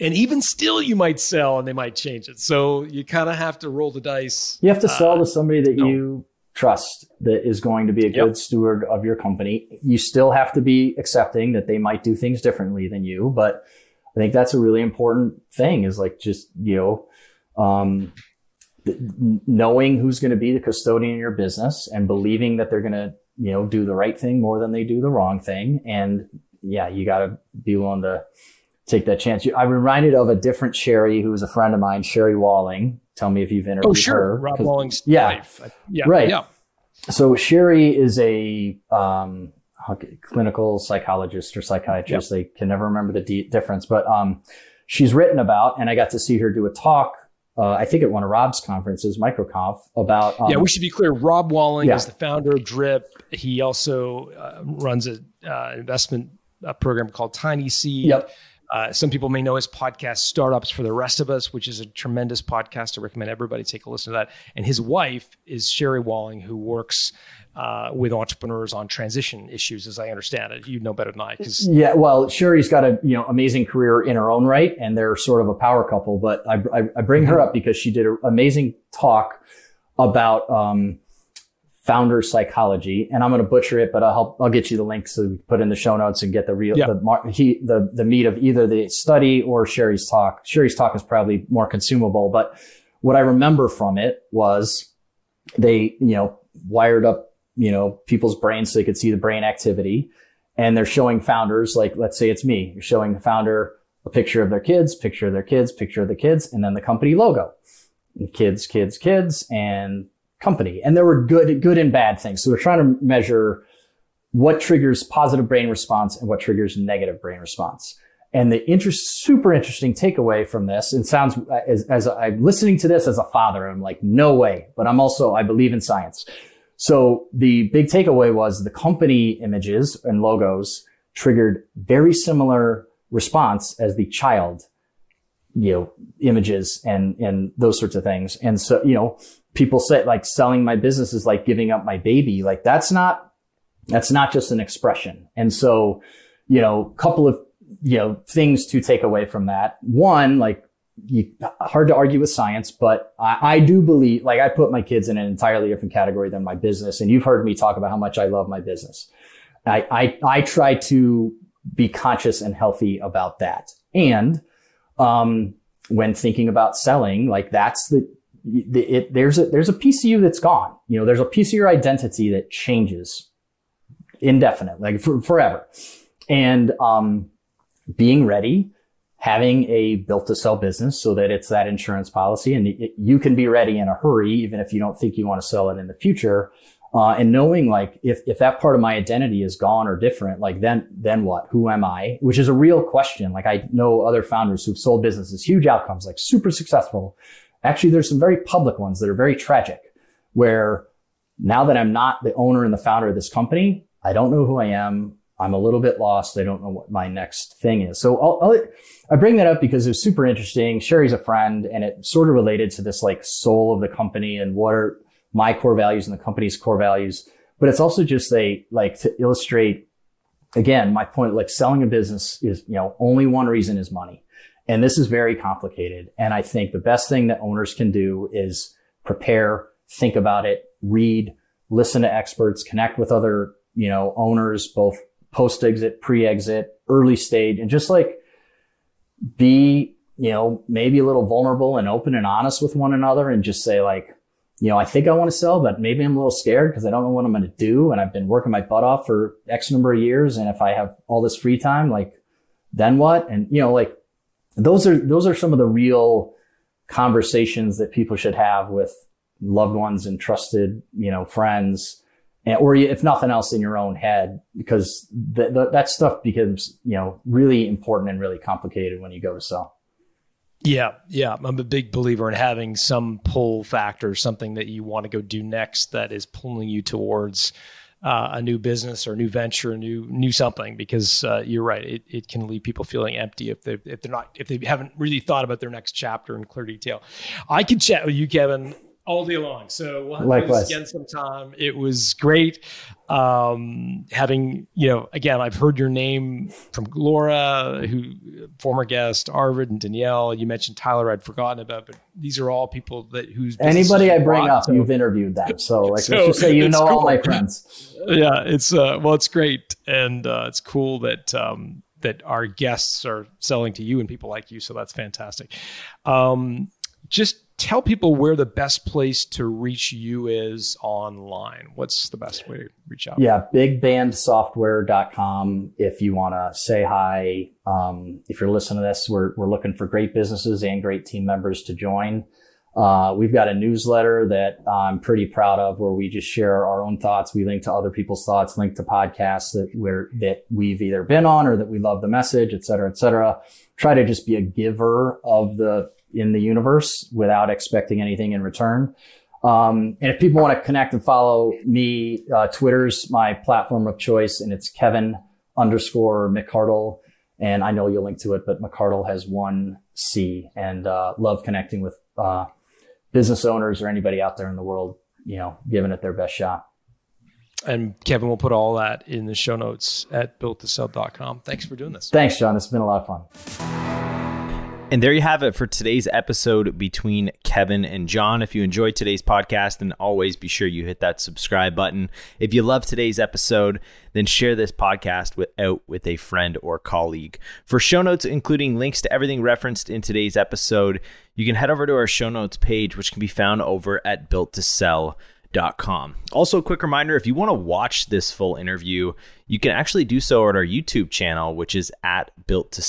And even still, you might sell and they might change it. So you kind of have to roll the dice. You have to sell Uh, to somebody that no. you trust that is going to be a Yep. good steward of your company. You still have to be accepting that they might do things differently than you, but I think that's a really important thing is like just, you know, um, th- knowing who's going to be the custodian of your business and believing that they're going to, you know, do the right thing more than they do the wrong thing. And yeah, you got to be willing to take that chance. I'm reminded of a different Sherry who was a friend of mine, Sherry Walling. Tell me if you've interviewed Oh, sure. her. Rob Walling's yeah. wife. Yeah. Right. Yeah. so Sherry is a um, clinical psychologist or psychiatrist. They can never remember the de- difference, but um, she's written about, and I got to see her do a talk. Uh, I think at one of Rob's conferences, MicroConf, about um, yeah, we should be clear. Rob Walling Yeah. is the founder of Drip. He also uh, runs an uh, investment uh, program called TinySeed. Yep. Uh, some people may know his podcast, Startups for the Rest of Us, which is a tremendous podcast. I recommend everybody take a listen to that. And his wife is Sherry Walling, who works uh, with entrepreneurs on transition issues, as I understand it. You know better than I, because Yeah, well, Sherry's got a you know amazing career in her own right, and they're sort of a power couple. But I, I, I bring her up because she did an amazing talk about um, founder psychology, and I'm going to butcher it, but I'll help. I'll get you the link so we can put in the show notes and get the real Yeah. the he the the meat of either the study or Sherry's talk. Sherry's talk is probably more consumable, but what I remember from it was they you know wired up you know people's brains so they could see the brain activity and they're showing founders like let's say it's me you're showing the founder a picture of their kids picture of their kids picture of the kids and then the company logo And kids kids kids and company and there were good good and bad things so we're trying to measure what triggers positive brain response and what triggers negative brain response and the interest, super interesting takeaway from this, and sounds as, as I'm listening to this as a father, I'm like, no way. But I'm also, I believe in science. So the big takeaway was the company images and logos triggered very similar response as the child, you know, images and, and those sorts of things. And so, you know, people say like selling my business is like giving up my baby. Like that's not, that's not just an expression. And so, you know, couple of, you know, things to take away from that. One, like you, hard to argue with science, but I, I do believe, like I put my kids in an entirely different category than my business. And you've heard me talk about how much I love my business. I, I, I try to be conscious and healthy about that. And, um, when thinking about selling, like that's the, the it, there's a, there's a piece of you that's gone. You know, there's a piece of your identity that changes indefinite, like for, forever. And, um, being ready, having a built to sell business so that it's that insurance policy and it, you can be ready in a hurry, even if you don't think you want to sell it in the future. Uh, and knowing like if, if that part of my identity is gone or different, like then, then what? Who am I? Which is a real question. Like I know other founders who've sold businesses, huge outcomes, like super successful. Actually, there's some very public ones that are very tragic where now that I'm not the owner and the founder of this company, I don't know who I am. I'm a little bit lost. I don't know what my next thing is. So I'll, I'll, i bring that up because it was super interesting. Sherry's a friend and it sort of related to this like soul of the company and what are my core values and the company's core values. But it's also just a like to illustrate again, my point, like selling a business is, you know, only one reason is money. And this is very complicated. And I think the best thing that owners can do is prepare, think about it, read, listen to experts, connect with other, you know, owners, both post exit, pre exit, early stage, and just like be, you know, maybe a little vulnerable and open and honest with one another and just say like, you know, I think I want to sell, but maybe I'm a little scared because I don't know what I'm going to do. And I've been working my butt off for X number of years. And if I have all this free time, like, then what? And, you know, like those are, those are some of the real conversations that people should have with loved ones and trusted, you know, friends. And, or if nothing else in your own head, because th- th- that stuff becomes, you know, really important and really complicated when you go to sell. Yeah, yeah. I'm a big believer in having some pull factor, something that you want to go do next that is pulling you towards uh, a new business or new venture, new new something. Because uh, you're right, it, it can leave people feeling empty if they if they're not if they haven't really thought about their next chapter in clear detail. I could chat with you, Kevin, all day long. So we'll have Likewise. this again sometime. It was great um, having you know again. I've heard your name from Laura, who former guest Arvid and Danielle. You mentioned Tyler. I'd forgotten about, but these are all people that who's anybody I bring up, so. you've interviewed them. So like so let's just say you know cool. all my friends. Yeah, it's uh, well, it's great, and uh, it's cool that. Um, that our guests are selling to you and people like you. So that's fantastic. Um, just tell people where the best place to reach you is online. What's the best way to reach out? Yeah, bigbandsoftware.com. If you want to say hi, um, if you're listening to this, we're, we're looking for great businesses and great team members to join. Uh, we've got a newsletter that I'm pretty proud of where we just share our own thoughts. We link to other people's thoughts, link to podcasts that we're, that we've either been on or that we love the message, et cetera, et cetera. Try to just be a giver of the in the universe without expecting anything in return. Um, and if people want to connect and follow me, uh, Twitter's my platform of choice, and it's Kevin underscore McArdle. And I know you'll link to it, but McArdle has one C, and uh, love connecting with uh, business owners or anybody out there in the world, you know, giving it their best shot. And Kevin will put all that in the show notes at builttosell.com. Thanks for doing this. Thanks, John. It's been a lot of fun. And there you have it for today's episode between Kevin and John. If you enjoyed today's podcast, then always be sure you hit that subscribe button. If you love today's episode, then share this podcast with, out with a friend or colleague. For show notes, including links to everything referenced in today's episode, you can head over to our show notes page, which can be found over at builttosell.com. Also, a quick reminder if you want to watch this full interview, you can actually do so at our YouTube channel, which is at Built to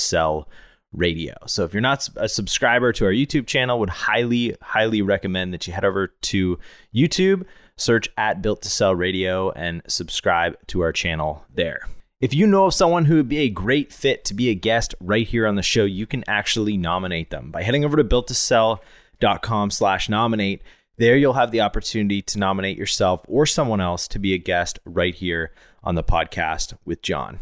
radio. So if you're not a subscriber to our YouTube channel, would highly highly recommend that you head over to YouTube, search at Built to Sell Radio and subscribe to our channel there. If you know of someone who would be a great fit to be a guest right here on the show, you can actually nominate them by heading over to builttosell.com slash nominate. There you'll have the opportunity to nominate yourself or someone else to be a guest right here on the podcast with John.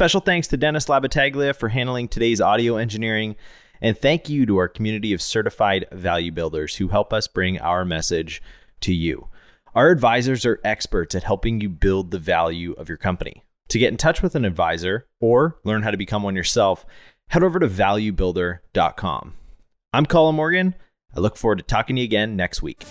Special thanks to Dennis Labataglia for handling today's audio engineering. And thank you to our community of certified value builders who help us bring our message to you. Our advisors are experts at helping you build the value of your company. To get in touch with an advisor or learn how to become one yourself, head over to valuebuilder.com. I'm Colin Morgan. I look forward to talking to you again next week.